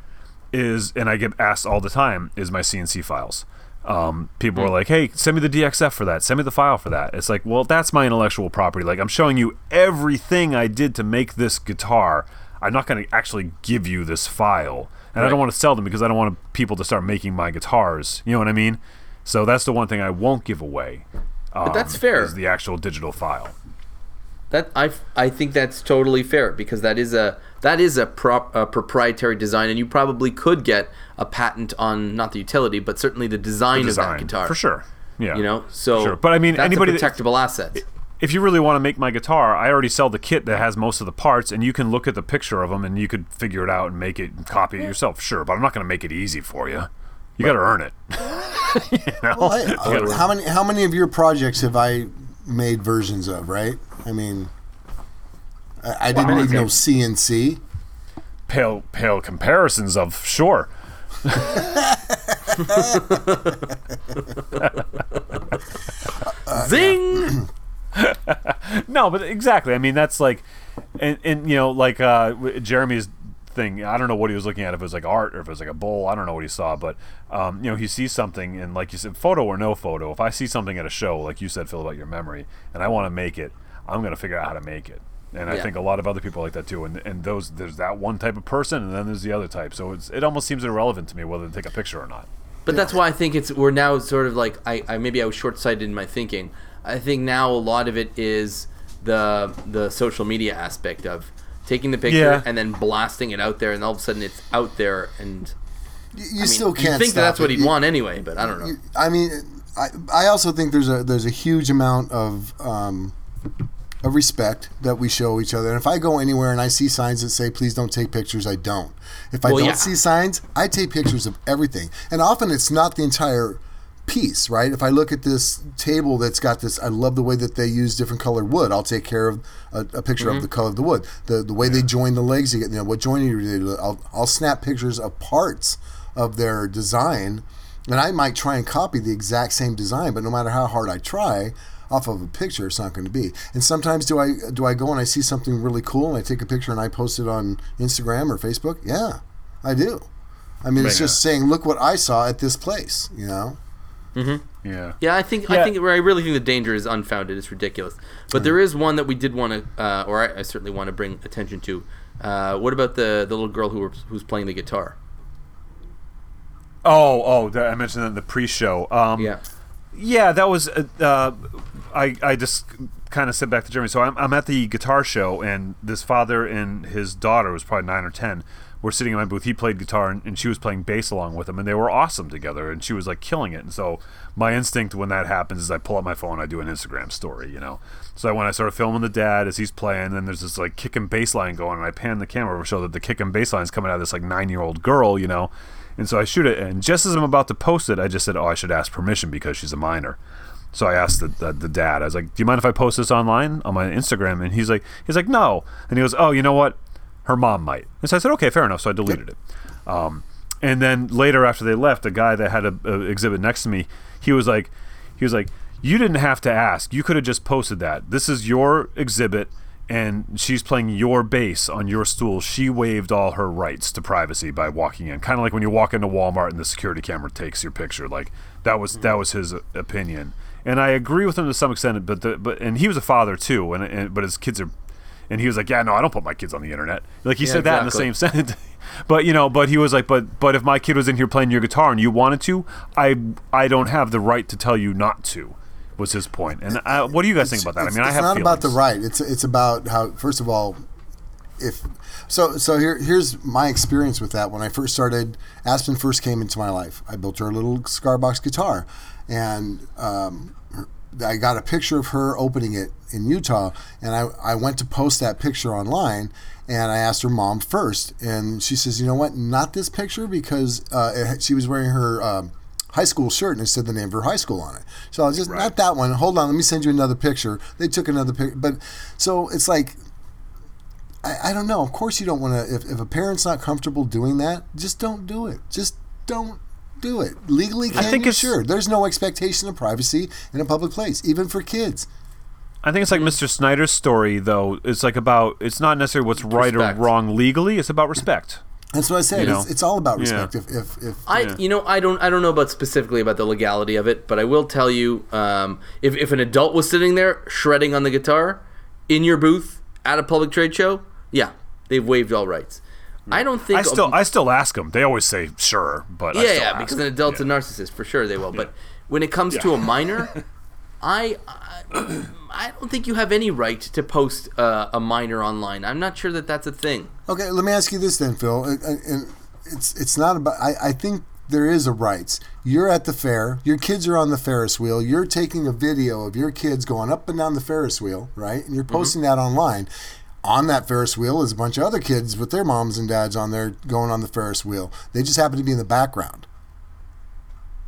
is and I get asked all the time is my CNC files um, people are like, "Hey, send me the DXF for that. Send me the file for that." It's like, well, that's my intellectual property. Like, I'm showing you everything I did to make this guitar. I'm not going to actually give you this file, and I don't want to sell them because I don't want people to start making my guitars. You know what I mean? So that's the one thing I won't give away. But that's um, fair. Is the actual digital file. That I, I think that's totally fair because that is a that is a, prop, a proprietary design and you probably could get a patent on not the utility but certainly the design, Design of that guitar for sure. Yeah, You know, so Sure. But I mean, that's anybody a that- asset. if you really want to make my guitar, I already sell the kit that has most of the parts, and you can look at the picture of them and you could figure it out and make it and copy it yourself. Sure, but I'm not going to make it easy for you. You got to earn it. [laughs] [laughs] You know? Well, hey, uh, how many how many of your projects have I made versions of? Right? I mean, I, I didn't even know? CNC. pale, pale comparisons of sure. [laughs] Zing! [laughs] No, but exactly. I mean, that's like, and, and you know, like uh, Jeremy's thing. I don't know what he was looking at. If it was like art or if it was like a bowl. I don't know what he saw. But um, you know, he sees something, and like you said, photo or no photo. If I see something at a show, like you said, Phil, about your memory, and I want to make it, I'm gonna figure out how to make it. And I think a lot of other people like that too. And and those there's that one type of person, and then there's the other type. So it's it almost seems irrelevant to me whether to take a picture or not. But that's why I think it's we're now sort of like I, I maybe I was short sighted in my thinking. I think now a lot of it is the the social media aspect of taking the picture Yeah. and then blasting it out there, and all of a sudden it's out there, and You, you I mean, still can't. think that stop that's what it. he'd You- want anyway, but I don't know. you- I mean, I, I also think there's a there's a huge amount of um, of respect that we show each other. And if I go anywhere and I see signs that say "Please don't take pictures," I don't. If I Well, don't yeah. see signs, I take pictures of everything. And often it's not the entire piece, right? If I look at this table that's got this, I love the way that they use different colored wood. I'll take care of a, a picture Mm-hmm. of the color of the wood, the the way they join the legs. You get, you know, what joining you do. I'll I'll snap pictures of parts of their design, and I might try and copy the exact same design, but no matter how hard I try. Off of a picture, it's not going to be. And sometimes, do I do I go and I see something really cool and I take a picture and I post it on Instagram or Facebook? Yeah, I do. I mean, it's Yeah. just saying, look what I saw at this place. You know. Mm-hmm. Yeah. Yeah, I think I think where I really think the danger is unfounded. It's ridiculous. But there is one that we did want to, uh, or I, I certainly want to bring attention to. Uh, what about the the little girl who were, who's playing the guitar? Oh, oh, I mentioned that in the pre-show. Um, Yeah. Yeah, that was. Uh, uh, I I just kind of sit back to Jeremy. So I'm I'm at the guitar show, and this father and his daughter was probably nine or ten. Were sitting in my booth. He played guitar, and, and she was playing bass along with him, and they were awesome together. And she was like killing it. And so my instinct when that happens is I pull up my phone, I do an Instagram story, you know. So when I started filming the dad as he's playing, then there's this like kick and bass line going, and I pan the camera to show that the kick and bass line is coming out of this like nine year old girl, you know. And so I shoot it, and just as I'm about to post it, I just said, "Oh, I should ask permission because she's a minor." So I asked the, the, the dad. I was like, "Do you mind if I post this online on my Instagram?" And he's like, "He's like, no." And he goes, "Oh, you know what? Her mom might. And so I said, okay, fair enough. So I deleted it. Um, and then later after they left, the guy that had a, a exhibit next to me, he was like, he was like, you didn't have to ask. You could have just posted that. This is your exhibit and she's playing your bass on your stool. She waived all her rights to privacy by walking in. Kind of like when you walk into Walmart and the security camera takes your picture. Like that was that mm-hmm. was his opinion. And I agree with him to some extent, but the, but and he was a father too, and, and but his kids are and he was like, "Yeah, no, I don't put my kids on the internet." Like he Yeah, said that in the same [laughs] sentence. but you know, but he was like, "But but if my kid was in here playing your guitar and you wanted to, I I don't have the right to tell you not to." Was his point. And uh, what do you guys think about that? I mean, I it's have not feelings. about the right. It's it's about how first of all, if so so here here's my experience with that. When I first started, Aspen first came into my life. I built her a little cigar box guitar, and um, I got a picture of her opening it in Utah, and I I went to post that picture online. And I asked her mom first, and she says, "You know what? Not this picture because uh, it, she was wearing her um, high school shirt and it said the name of her high school on it. So I was just not that one. Hold on, let me send you another picture. They took another picture, but so it's like I, I don't know. Of course, you don't want to. If, if a parent's not comfortable doing that, just don't do it. Just don't do it. Legally, can think you? it's- Sure. There's no expectation of privacy in a public place, even for kids. I think it's like Mr. Snyder's story, though. It's like about. It's not necessarily what's right Respect. or wrong legally. It's about respect. That's what I said. It's, it's all about Yeah. respect. If, if, if I, you know, I don't, I don't know about specifically about the legality of it, but I will tell you, um, if if an adult was sitting there shredding on the guitar in your booth at a public trade show, yeah, they've waived all rights. I don't think I still, I still ask them. They always say sure, but I yeah, still yeah, ask because them. an adult's a narcissist for sure they will. But when it comes to a minor, [laughs] I, I I don't think you have any right to post uh, a minor online. I'm not sure that that's a thing. Okay, let me ask you this then, Phil. And- and- and it's it's not about. I, I think there is a rights. You're at the fair. Your kids are on the Ferris wheel. You're taking a video of your kids going up and down the Ferris wheel, right? And you're mm-hmm. posting that online. On that Ferris wheel is a bunch of other kids with their moms and dads on there going on the Ferris wheel. They just happen to be in the background.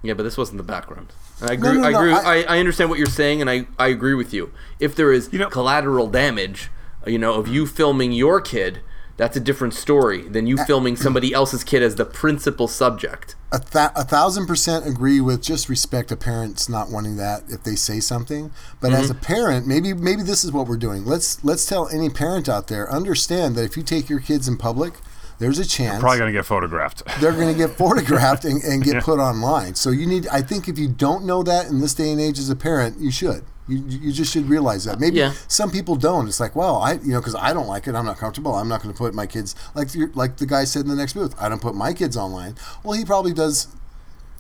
Yeah, but this wasn't the background. I agree. no, I no, agree. I- I, I understand what you're saying, and I, I agree with you. If there is know- collateral damage, you know, of you filming your kid, that's a different story than you filming somebody else's kid as the principal subject. a, th- a thousand percent agree with just respect a parents not wanting that if they say something but as a mm-hmm. parent maybe maybe this is what we're doing let's let's tell any parent out there understand that if you take your kids in public there's a chance probably gonna get photographed. [laughs] they're going to get photographed and, and get [laughs] put online. So you need i think if you don't know that in this day and age as a parent you should. You, you just should realize that. Maybe Yeah. some people don't. It's like well i you know because i don't like it. I'm not comfortable. I'm not going to put my kids like you're, like the guy said in the next booth i don't put my kids online. Well he probably does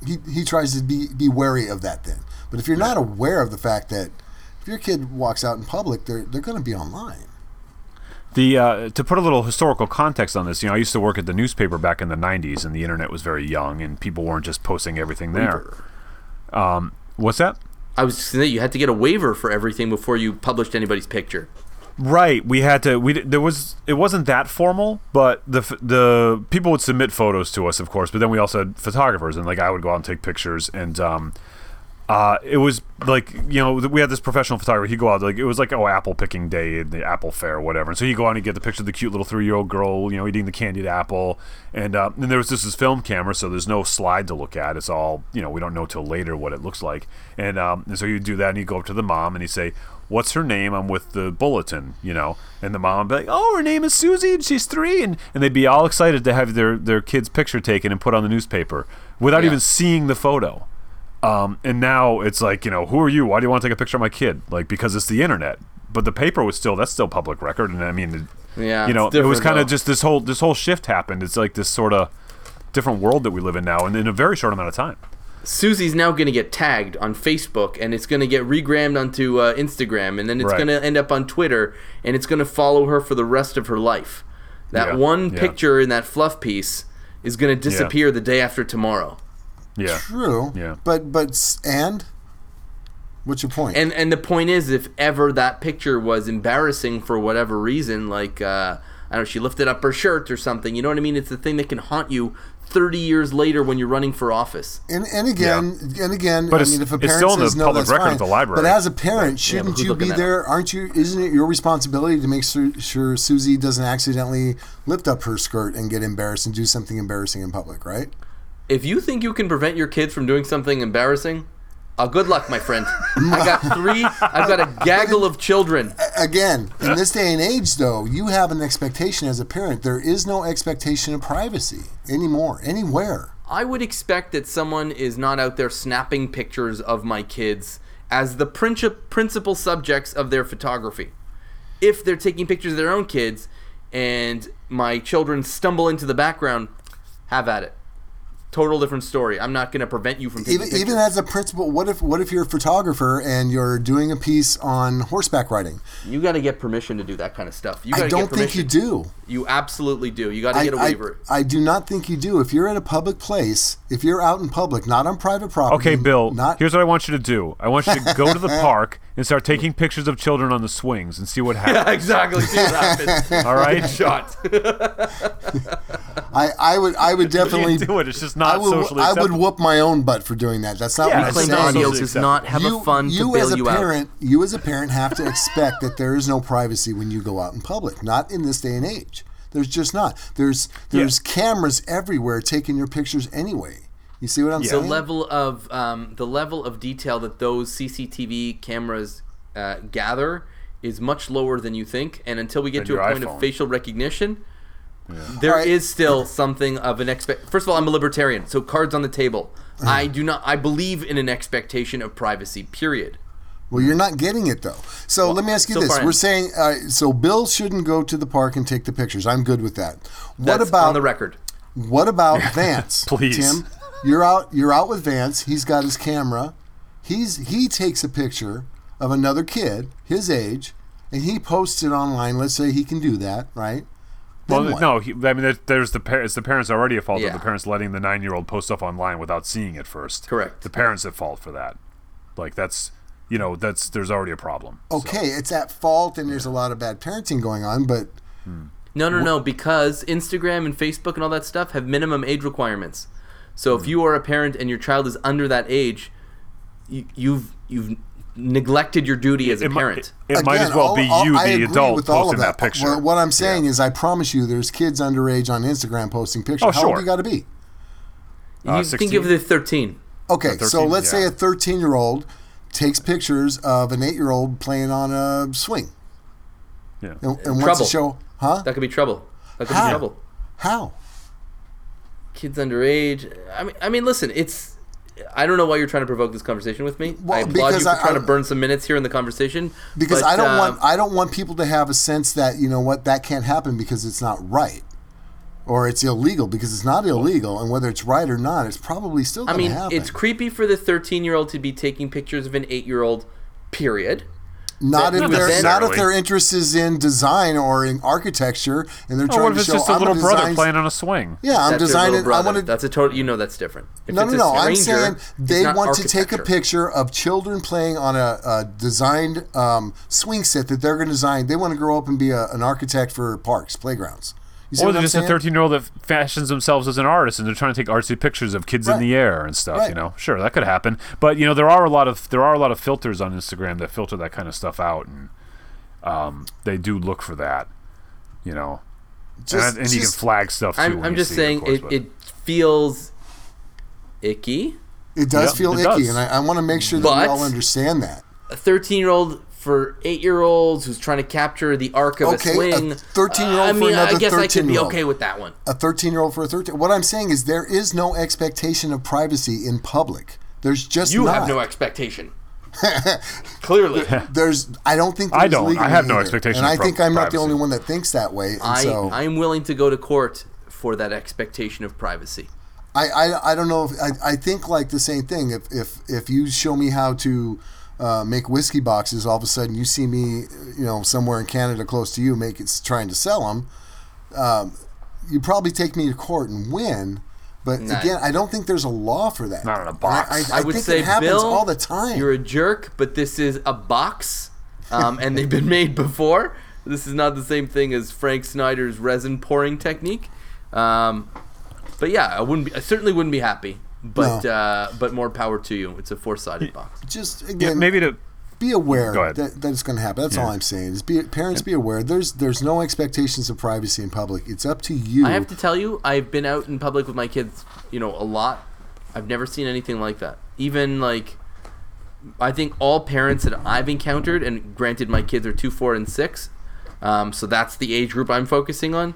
he, he tries to be be wary of that then. But if you're not aware of the fact that if your kid walks out in public they're they're going to be online The uh, to put a little historical context on this, you know, I used to work at the newspaper back in the '90s, and the internet was very young, and people weren't just posting everything there. Um, what's that? I was saying that you had to get a waiver for everything before you published anybody's picture. Right, we had to. We there was it wasn't that formal, but the the people would submit photos to us, of course. But then we also had photographers, and like I would go out and take pictures, and um, uh, it was like you know we had this professional photographer. He'd go out like it was like oh apple picking day the apple fair or whatever. And so he'd go out and he'd get the picture of the cute little three year old girl, you know, eating the candied apple. And uh, then there was just this film camera, so there's no slide to look at. It's all you know we don't know till later what it looks like. And um, and so he'd do that, and he'd go up to the mom and he'd say. What's her name? I'm with the bulletin, you know, and the mom would be like, "Oh, her name is Susie, and she's three, and and they'd be all excited to have their their kid's picture taken and put on the newspaper without Yeah. even seeing the photo. Um, and now it's like, you know, who are you? Why do you want to take a picture of my kid? Like, because it's the internet. But the paper was still, that's still public record. And I mean, Yeah, you know, it was kind of just this whole, this whole shift happened. It's like this sort of different world that we live in now and in a very short amount of time. Susie's now going to get tagged on Facebook, and it's going to get regrammed onto uh, Instagram, and then it's Right. going to end up on Twitter, and it's going to follow her for the rest of her life. That Yeah, one yeah. picture in that fluff piece is going to disappear the day after tomorrow. Yeah. true Yeah. but but and what's your point? point And and the point is, if ever that picture was embarrassing for whatever reason, like uh, I don't know, she lifted up her shirt or something. You know what I mean? It's the thing that can haunt you 30 years later when you're running for office. And, and again, and again, But I mean, if a it's parent still in the says no, public that's record fine. at the library. But as a parent, shouldn't who's you be that there? Aren't you? Isn't it your responsibility to make sure, sure Susie doesn't accidentally lift up her skirt and get embarrassed and do something embarrassing in public, right? If you think you can prevent your kids from doing something embarrassing, uh, good luck, my friend. I got [laughs] three. I've got a gaggle of children. Again, in this day and age, though, you have an expectation as a parent. There is no expectation of privacy anymore, anywhere. I would expect that someone is not out there snapping pictures of my kids as the princi- principal subjects of their photography. If they're taking pictures of their own kids and my children stumble into the background, have at it. Total different story. I'm not going to prevent you from taking Even, pictures. even as a principal, what if what if you're a photographer and you're doing a piece on horseback riding? you got to get permission to do that kind of stuff. You I don't get think you do. You absolutely do. You got to I, get a I- waiver. I do not think you do. If you're at a public place, if you're out in public, not on private property. Okay, Bill. Not Here's what I want you to do. I want you to go to the [laughs] park and start taking pictures of children on the swings and see what [laughs] happens. yeah, exactly. See what happens. [laughs] All right. Shot. I, I would I would definitely can't do it. It's just I not would socially I would whoop my own butt for doing that. That's not Yeah, what I'm it's not saying. socially audio does not have you, a fun you to as a you out. parent, you as a parent have to expect that there is no privacy when you go out in public. Not in this day and age. There's just not. There's there's cameras everywhere taking your pictures anyway. You see what I'm saying? the saying? level of um, the level of detail that those CCTV cameras uh, gather is much lower than you think. And until we get Than to a your point iPhone. of facial recognition, there is Alright. still something of an expect. First of all, I'm a libertarian, so cards on the table. I do not. I believe in an expectation of privacy. Period. Well, you're not getting it though. So let me ask you so this: We're am. saying uh, so Bill shouldn't go to the park and take the pictures. I'm good with that. What That's about on the record? What about [laughs] Vance? Please. Tim. You're out. You're out with Vance. He's got his camera. He's he takes a picture of another kid his age, and he posts it online. Let's say he can do that, right? Then Well, what? no, he, I mean, there- there's the parents. it's the parents already at fault Yeah. of the parents letting the nine year old post stuff online without seeing it first. Correct. The parents at fault for that. Like that's, you know, that's there's already a problem. So- Okay, it's at fault, and there's a lot of bad parenting going on. But No, no, no. Because Instagram and Facebook and all that stuff have minimum age requirements. So Hmm. if you are a parent and your child is under that age, you, you've you've neglected your duty as a it, might, parent. it, it might as well all- be you, I the adult, with all of posting that, picture. Well, what I'm saying Yeah. is, I promise you, there's kids underage on Instagram posting pictures. Oh, How old you got to be? you Uh, can 16? give the thirteen. Okay, Or so let's say a 13 year old takes pictures of an eight year old playing on a swing yeah. and, and wants to show, huh? That could be trouble. That could How? be trouble. How? Kids underage. I mean, I mean, listen. It's. I don't know why you're trying to provoke this conversation with me. Well, I applaud because you for I- trying I- to burn some minutes here in the conversation. Because but, I don't uh, want I don't want people to have a sense that you know what that can't happen because it's not right, or it's illegal because it's not illegal, and whether it's right or not, it's probably still I mean, happen. it's creepy for the 13 year old to be taking pictures of an 8 year old. Period. Not if Not their not if their interest is in design or in architecture, and they're Oh, trying what if to it's show just a I'm little brother design- playing on a swing? Yeah, I'm That's designing. I brother. want to. That's a total. You know that's different. If No, it's no, a no. I'm saying they want to take a picture of children playing on a, a designed um, swing set that they're going to design. They want to grow up and be a, an architect for parks, playgrounds. You see Or they're I'm just a 13 year old that fashions themselves as an artist and they're trying to take artsy pictures of kids Right. in the air and stuff. Right. You know, sure that could happen. But you know, there are a lot of there are a lot of filters on Instagram that filter that kind of stuff out, and um, they do look for that. You know, Just- and, and you can flag stuff too. I'm, when I'm you just see saying of course, it, it feels icky. It does Yeah, feel it icky, does. and I, I want to make sure that we But- all understand that. A 13 year old for 8 year olds who's trying to capture the arc of Okay, a swing. a 13-year-old uh, I for mean, I another guess I could be 13-year-old. okay with that one. A 13 year old for a 13. What I'm saying is there is no expectation of privacy in public. There's just You not. have no expectation. [laughs] Clearly. There's. I don't think. I don't. I legally have no either. expectation and I of pri- think I'm not the only one that thinks that way. And I, so I'm willing to go to court for that expectation of privacy. I, I, I don't know if I, I think like the same thing. If if if you show me how to uh, make whiskey boxes, all of a sudden you see me, you know, somewhere in Canada close to you, make it trying to sell them. Um, you probably take me to court and win. But again, I don't think there's a law for that. Not in a box. I, I, I would think say, it happens Bill, all the time. You're a jerk, but this is a box, um, and they've been made before. this is not the same thing as Frank Snyder's resin pouring technique. Um, but yeah, I wouldn't. Be, I certainly wouldn't be happy. But No. uh, but more power to you. It's a four sided box. Just Yeah, maybe to be aware Go ahead. that, that it's going to happen. That's all I'm saying. Is be parents be aware. There's there's no expectations of privacy in public. It's up to you. I have to tell you, I've been out in public with my kids, you know, a lot. I've never seen anything like that. Even like, I think all parents that I've encountered, and granted, my kids are two, four, and six, um, so that's the age group I'm focusing on.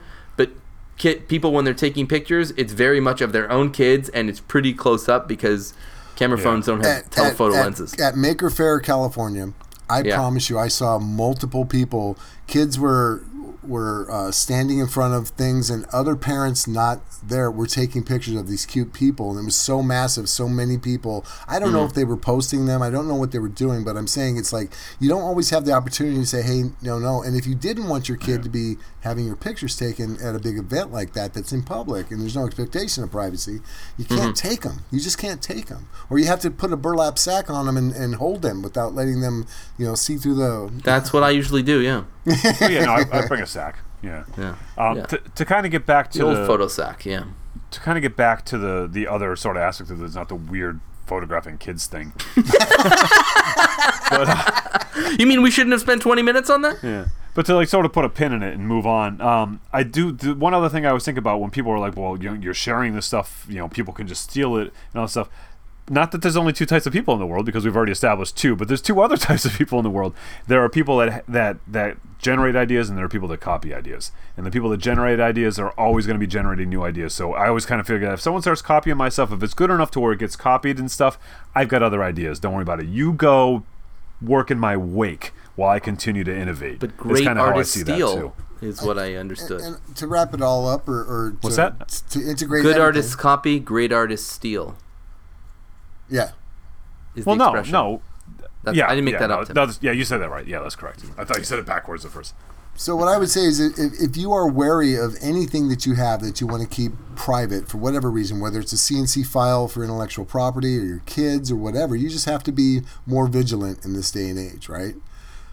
Kid, people when they're taking pictures, it's very much of their own kids, and it's pretty close up because camera phones don't have at, telephoto at, lenses. At, at Maker Faire, California, I Yeah. promise you, I saw multiple people. Kids were were uh, standing in front of things, and other parents not there were taking pictures of these cute people, and it was so massive, so many people. I don't Mm-hmm. know if they were posting them. I don't know what they were doing, but I'm saying it's like you don't always have the opportunity to say, "Hey, no, no." And if you didn't want your kid to be having your pictures taken at a big event like that, that's in public, and there's no expectation of privacy, you can't Mm-hmm. take them. You just can't take them, or you have to put a burlap sack on them and, and hold them without letting them, you know, see through the. That's what I usually do. Yeah, yeah, no, I, I bring a sack. Yeah. yeah. Um, Yeah. To, to kind of get back to The old the, photo sack. Yeah. to kind of get back to the the other sort of aspect of this, not the weird photographing kids thing. [laughs] but uh, You mean we shouldn't have spent 20 minutes on that? yeah, but to like sort of put a pin in it and move on. Um, I do the, one other thing I was thinking about when people were like, "Well, you know, you're sharing this stuff. You know, people can just steal it and all that stuff." Not that there's only two types of people in the world because we've already established two, but there's two other [laughs] types of people in the world. There are people that that that generate ideas and there are people that copy ideas. And the people that generate ideas are always going to be generating new ideas. So I always kind of figure that if someone starts copying my stuff, if it's good enough to where it gets copied and stuff, I've got other ideas. Don't worry about it. You go work in my wake while I continue to innovate. But It's great kinda how I artists see that, steal too. is what I understood. And to wrap it all up, or, or to, What's that? To integrate Good everything- artists copy, great artists steal. Yeah. Is Well, the no, expression. no. That's, yeah, I didn't make yeah, that up. No, that's- yeah, you said that right. Yeah, that's correct. I thought you said it backwards at first. So what I would say is, if, if you are wary of anything that you have that you want to keep private for whatever reason, whether it's a CNC file for intellectual property or your kids or whatever, you just have to be more vigilant in this day and age, right?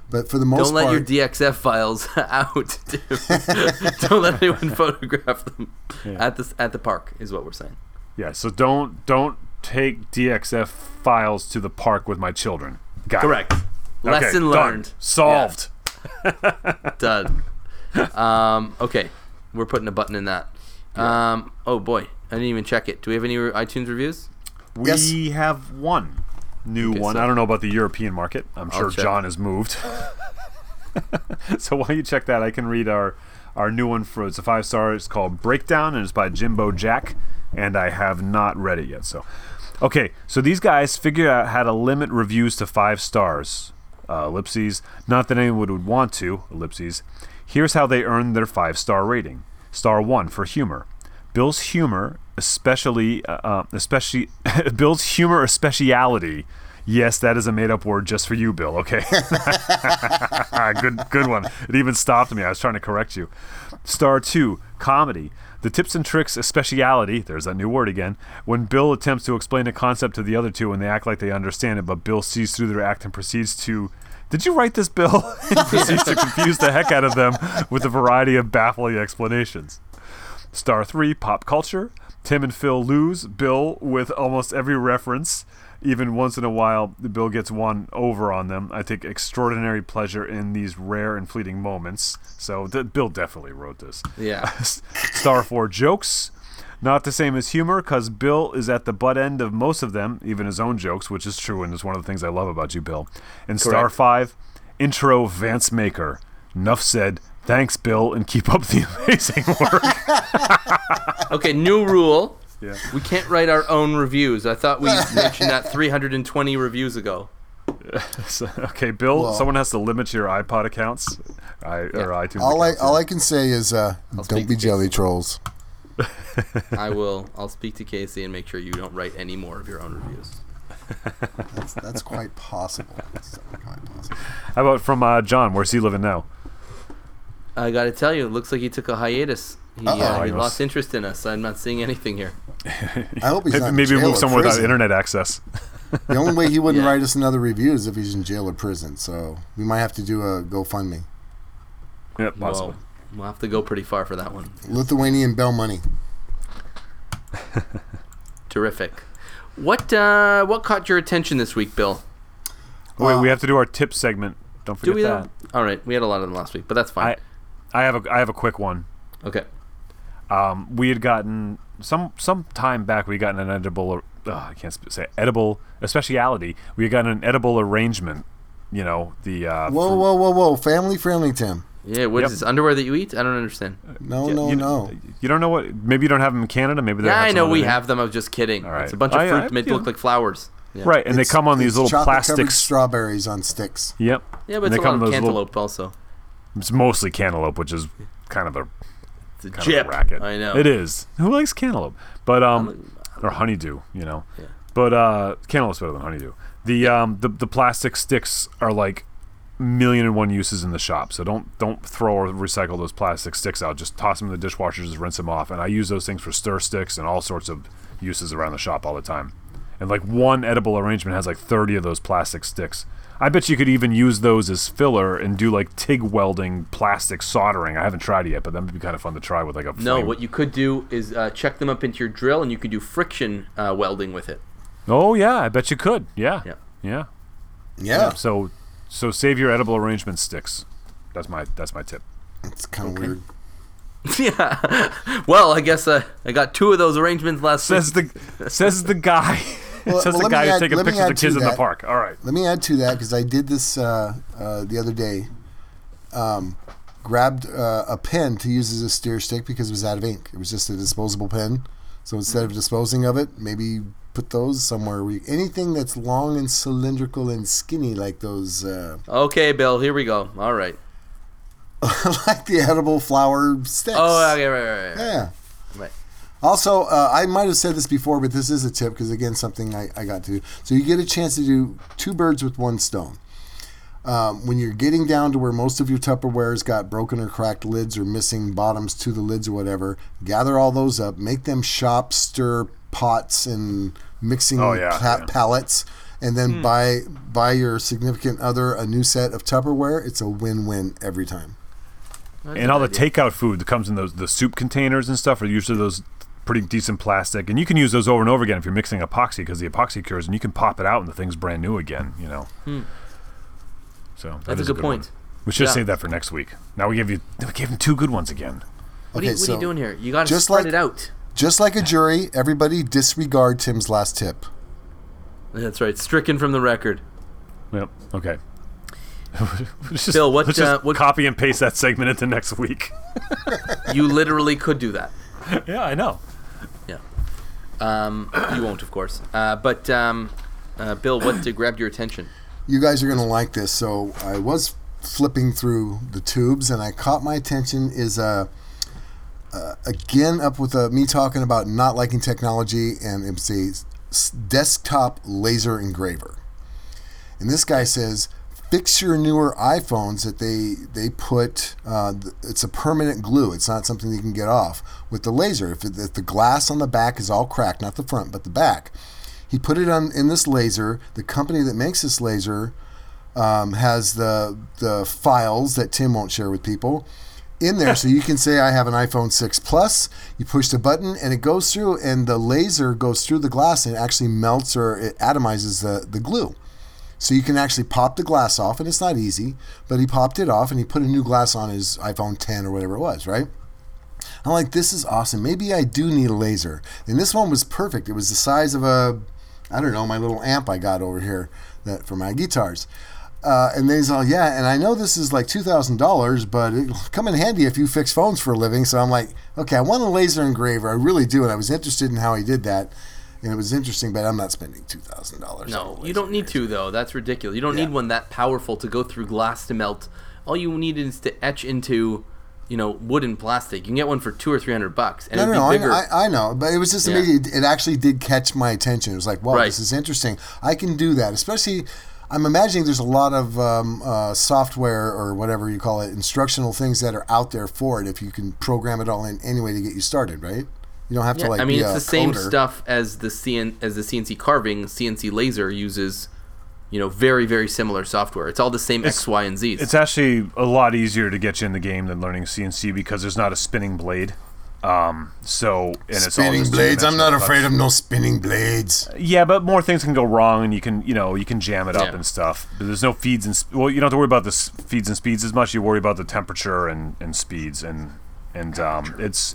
But for the most Don't let part, your DXF files [laughs] out. [laughs] Don't let anyone photograph them at the at the park. Is what we're saying. Yeah, so don't don't take DXF files to the park with my children. Got it. Correct. Okay, Lesson done. learned. Solved. Yeah, [laughs] done. Um, okay, we're putting a button in that. Um, oh boy, I didn't even check it. Do we have any re- iTunes reviews? We Yes. have one new Okay, one. so- I don't know about the European market. I'm sure check. John has moved. [laughs] so while you check that, I can read our our new one for it's a five star. It's called Breakdown and it's by Jimbo Jack, and I have not read it yet. So, okay, so these guys figured out how to limit reviews to five stars. Uh, ellipses. Not that anyone would want to. Ellipses. Here's how they earned their five star rating. Star one for humor. Bill's humor, especially, uh, uh, especially [laughs] Bill's humor, a speciality. Yes, that is a made-up word just for you, Bill. Okay, [laughs] good, good one. It even stopped me. I was trying to correct you. Star two, comedy. The tips and tricks, speciality. There's that new word again. When Bill attempts to explain a concept to the other two, and they act like they understand it, but Bill sees through their act and proceeds to. Did you write this, Bill? [laughs] and proceeds to confuse the heck out of them with a variety of baffling explanations. Star 3, Pop Culture. Tim and Phil lose. Bill with almost every reference. Even once in a while, Bill gets one over on them. I take extraordinary pleasure in these rare and fleeting moments. So, th- Bill definitely wrote this. Yeah. [laughs] Star 4, Jokes. Not the same as humor, because Bill is at the butt end of most of them, even his own jokes, which is true and is one of the things I love about you, Bill. And Star 5, Intro Vance Maker. Nuff said, thanks, Bill, and keep up the [laughs] amazing work. Okay, new rule. Yeah. We can't write our own reviews. I thought we [laughs] mentioned that 320 reviews ago. [laughs] So, okay, Bill, Well- someone has to limit your iPod accounts I, or iTunes all I all I can say is, uh, don't be to jelly trolls. I will. I'll speak to Casey and make sure you don't write any more of your own reviews. [laughs] That's, that's quite possible. That's quite possible. How about from uh, John? Where's he living now? I got to tell you, it looks like he took a hiatus. He, uh, Uh-oh. he lost interest in us. I'm not seeing anything here. [laughs] I hope he's not Maybe jail move or somewhere without internet access. [laughs] The only way he wouldn't Yeah. write us another review is if he's in jail or prison. So we might have to do a GoFundMe. Yeah, possibly. Whoa. We'll have to go pretty far for that one. Lithuanian bell money. [laughs] Terrific. What uh, what caught your attention this week, Bill? Oh, wait, we have to do our tip segment. Don't Do forget we? that. All right, we had a lot of them last week, but that's fine. I, I have a I have a quick one. okay. Um, we had gotten some some time back. We got an edible. Uh, I can't say edible a speciality. We had gotten an edible arrangement. You know the. Uh, Whoa, whoa, whoa, whoa! Family friendly, Tim. Yeah. What is Yep. this underwear that you eat? I don't understand. No, Yeah, no, you, no. You don't know what? Maybe you don't have them in Canada. Maybe they Yeah, have I know we name. have them. I was just kidding. All right. It's a bunch of I- fruit I- made to look like flowers. Yeah. Right, and they come on these little plastic. strawberries on sticks. Yep. Yeah, And but they it's a come lot in of those little- cantaloupe also. It's mostly cantaloupe, which is kind of a It's a kind chip. of a racket. I know. It is. Who likes cantaloupe? But um, or honeydew, you know. But uh, cantaloupe's better than honeydew. The um, the the plastic sticks are like million and one uses in the shop. So don't don't throw or recycle those plastic sticks out. Just toss them in the dishwasher, just rinse them off. And I use those things for stir sticks and all sorts of uses around the shop all the time. And like one edible arrangement has like 30 of those plastic sticks. I bet you could even use those as filler and do like TIG welding, plastic soldering. I haven't tried it yet, but that would be kind of fun to try with like a No, what you could do is uh, check them up into your drill, and you could do friction uh, welding with it. Oh yeah, I bet you could. Yeah. Yeah. Yeah. Yeah, So so save your edible arrangement sticks. That's my that's my tip. it's kind of weird. [laughs] yeah. Well, I guess uh, I got two of those arrangements last Says week. the says the guy. [laughs] Well, says well, the let guy me who's add- taking pictures of to kids in the that. park. All right. Let me add to that because I did this uh, uh, the other day. Um, grabbed uh, a pen to use as a steer stick because it was out of ink. It was just a disposable pen. So instead of disposing of it, maybe put those somewhere. We, anything that's long and cylindrical and skinny, like those, uh, Okay, Bill. Here we go. All right. [laughs] like the edible flower sticks. Oh, okay, right, right, right. Yeah. Right. Also, uh, I might have said this before, but this is a tip because again, something I, I got to. do. So you get a chance to do two birds with one stone. Um, when you're getting down to where most of your Tupperware's got broken or cracked lids or missing bottoms to the lids or whatever, gather all those up, make them shop stir pots and mixing Oh, yeah, pa- yeah. palettes, and then buy buy your significant other a new set of Tupperware. It's a win-win every time. And all the takeout food that comes in those the soup containers and stuff are usually those pretty decent plastic, and you can use those over and over again if you're mixing epoxy because the epoxy cures, and you can pop it out and the thing's brand new again. You know. So that Hmm. That's a is good point. one. We should Yeah. save that for next week. Now we give you we gave him two good ones again. What, are you, Okay, what are you doing here? You got to just spread like- it out. Just like a jury, everybody disregard Tim's last tip. That's right. Stricken from the record. Yep. Okay. Let's [laughs] just- Bill, what, let's just uh, what- copy and paste that segment into next week. You literally could do that. [laughs] yeah, I know. Um, you won't, of course. Uh, but um, uh, Bill, what grabbed your attention? You guys are going to like this. So I was flipping through the tubes, and I caught my attention is uh, uh, again up with uh, me talking about not liking technology, and it's a desktop laser engraver. And this guy says, fix your newer iPhones that they they put. Uh, it's a permanent glue. It's not something you can get off with the laser. If, it, if the glass on the back is all cracked, not the front but the back, he put it on in this laser. The company that makes this laser um, has the the files that Tim won't share with people in there, so you can say I have an iPhone 6 Plus. You push the button and it goes through, and the laser goes through the glass and it actually melts or it atomizes the the glue. So you can actually pop the glass off, and it's not easy, but he popped it off and he put a new glass on his iPhone 10 or whatever it was, right? I'm like, this is awesome. Maybe I do need a laser. And this one was perfect. It was the size of a, I don't know, my little amp I got over here that for my guitars. Uh, and they's all, yeah, and I know this is like $2,000, but it'll [laughs] come in handy if you fix phones for a living. So I'm like, okay, I want a laser engraver. I really do. And I was interested in how he did that. And it was interesting, but I'm not spending $2,000. No, you don't need to though. That's ridiculous. You don't Yeah. need one that powerful to go through glass to melt. All you need is to etch into, you know, wood and plastic. You can get one for two or three hundred bucks, and No, it'd no, no. bigger. I, I, I know, but it was just Yeah. amazing. It, it actually did catch my attention. It was like, wow, Right. this is interesting. I can do that, especially. I'm imagining there's a lot of um, uh, software or whatever you call it, instructional things that are out there for it. If you can program it all in anyway to get you started, right? You don't have to Yeah, like. I mean, be it's a the same coder. stuff as the CN as the CNC carving. CNC laser uses you know, very very similar software. It's all the same X, Y, and Z's. It's actually a lot easier to get you in the game than learning CNC because there's not a spinning blade. Um, so and it's all Spinning just blades. I'm not two-dimensional afraid of no spinning blades. Yeah, but more things can go wrong, and you can you know you can jam it up Yeah. and stuff. But there's no feeds and sp- well, you don't have to worry about the s- feeds and speeds as much. You worry about the temperature and, and speeds and and um, it's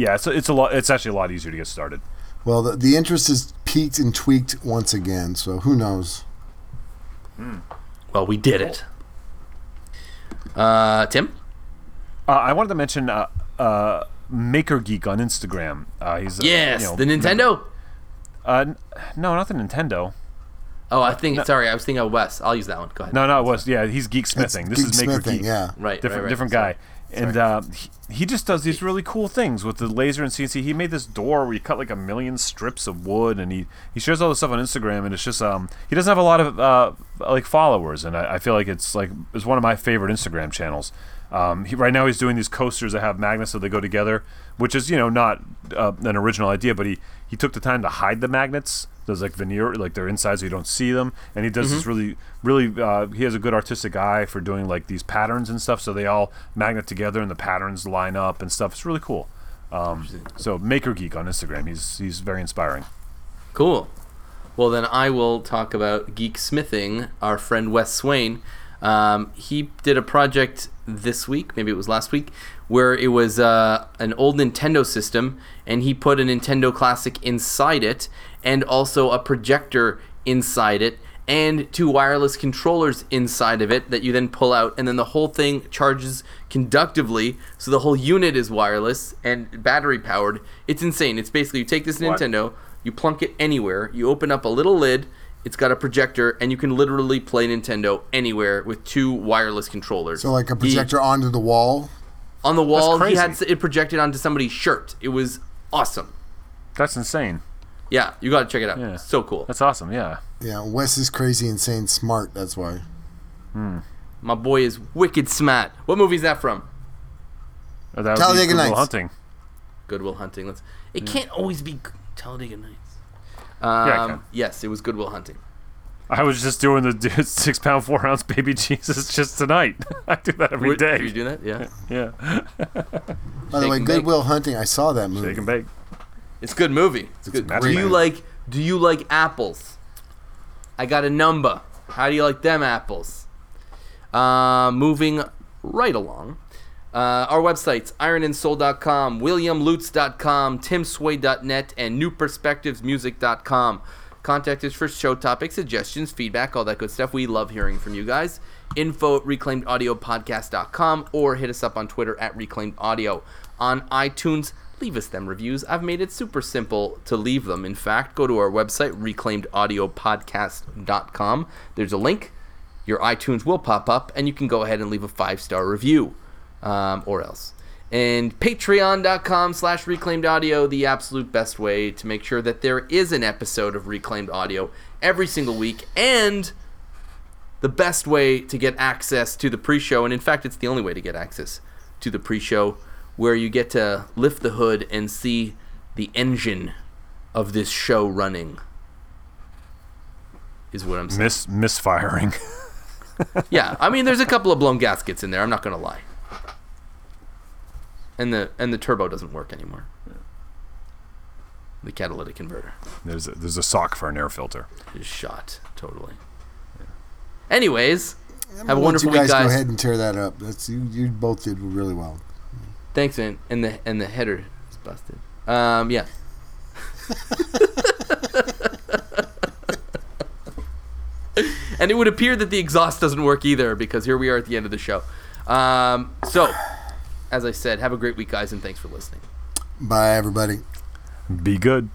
yeah, it's it's a lot. It's actually a lot easier to get started. Well, the, the interest is piqued and tweaked once again. So who knows? well, we did it. Uh, Tim. Uh, I wanted to mention uh, uh, Maker Geek on Instagram. Uh, he's uh, Yes, you know, the Nintendo. Uh, n- no, not the Nintendo. Oh, I think. Sorry, I was thinking of Wes. I'll use that one. Go ahead. No, no, it was yeah. He's Geek That's Smithing. This Geek is Maker Smithing, Geek. Yeah. Right. different right, right. different guy. And uh, he, he just does these really cool things with the laser and CNC. He made this door where he cut like a million strips of wood, and he, he shares all this stuff on Instagram. And it's just um he doesn't have a lot of uh like followers, and I, I feel like it's like it's one of my favorite Instagram channels. Um, he, right now he's doing these coasters that have magnets so they go together, which is you know not uh, an original idea, but he he took the time to hide the magnets. There's like veneer, like they're inside so you don't see them, and he does this really, really. Uh, he has a good artistic eye for doing like these patterns and stuff, so they all magnet together and the patterns line up and stuff. It's really cool. Um, so Maker Geek on Instagram, he's he's very inspiring. Cool. Well, then I will talk about Geek Smithing. Our friend Wes Swain. Um, he did a project this week, maybe it was last week, where it was uh, an old Nintendo system, and he put a Nintendo Classic inside it, and also a projector inside it, and two wireless controllers inside of it that you then pull out, and then the whole thing charges conductively, so the whole unit is wireless and battery powered. It's insane. It's basically you take this What? Nintendo, you plunk it anywhere, you open up a little lid, it's got a projector, and you can literally play Nintendo anywhere with two wireless controllers. So like a He- projector onto the wall. On the wall, he crazy. had it projected onto somebody's shirt. It was awesome. That's insane. Yeah, you got to check it out. Yeah. So cool. That's awesome. Yeah. Yeah, Wes is crazy, insane, smart. That's why. My boy is wicked smart. What movie is that from? Or that would be Talladega Good Will Nights. Hunting. Goodwill Hunting. Let's. It can't always be G- Talladega Nights. it Um, can. yes, it was Goodwill Hunting. I was just doing the [laughs] six pound four ounce baby Jesus just tonight. [laughs] I do that every Would- day. Are you doing that? Yeah. Yeah. By the way, and bake. Goodwill Hunting. I saw that movie. Shake and bake. It's a good movie. It's, a good. Do magic you like do you like apples? I got a number. How do you like them apples? Uh, moving right along. Uh, our websites, ironandsoul.com, williamlutz.com, timsway.net, and newperspectivesmusic.com. Contact us for show topics, suggestions, feedback, all that good stuff. We love hearing from you guys. Info at reclaimedaudiopodcast.com or hit us up on Twitter at reclaimedaudio. On iTunes, leave us them reviews. I've made it super simple to leave them. In fact, go to our website, reclaimedaudiopodcast.com. There's a link. Your iTunes will pop up, and you can go ahead and leave a five star review um, or else. And patreon.com slash reclaimed audio, the absolute best way to make sure that there is an episode of reclaimed audio every single week, and the best way to get access to the pre show. And in fact, it's the only way to get access to the pre show, where you get to lift the hood and see the engine of this show running. Is what I'm saying. Miss misfiring. [laughs] Yeah, I mean, there's a couple of blown gaskets in there. I'm not gonna lie. And the and the turbo doesn't work anymore. The catalytic converter there's a, there's a sock for an air filter. is shot totally. Anyways, have a I'll let wonderful you guys, week, Go ahead and tear that up. That's you. You both did really well. Thanks, man. And the and the header is busted. Um, yeah. [laughs] and it would appear that the exhaust doesn't work either because here we are at the end of the show. Um, so, as I said, have a great week, guys, and thanks for listening. Bye, everybody. Be good.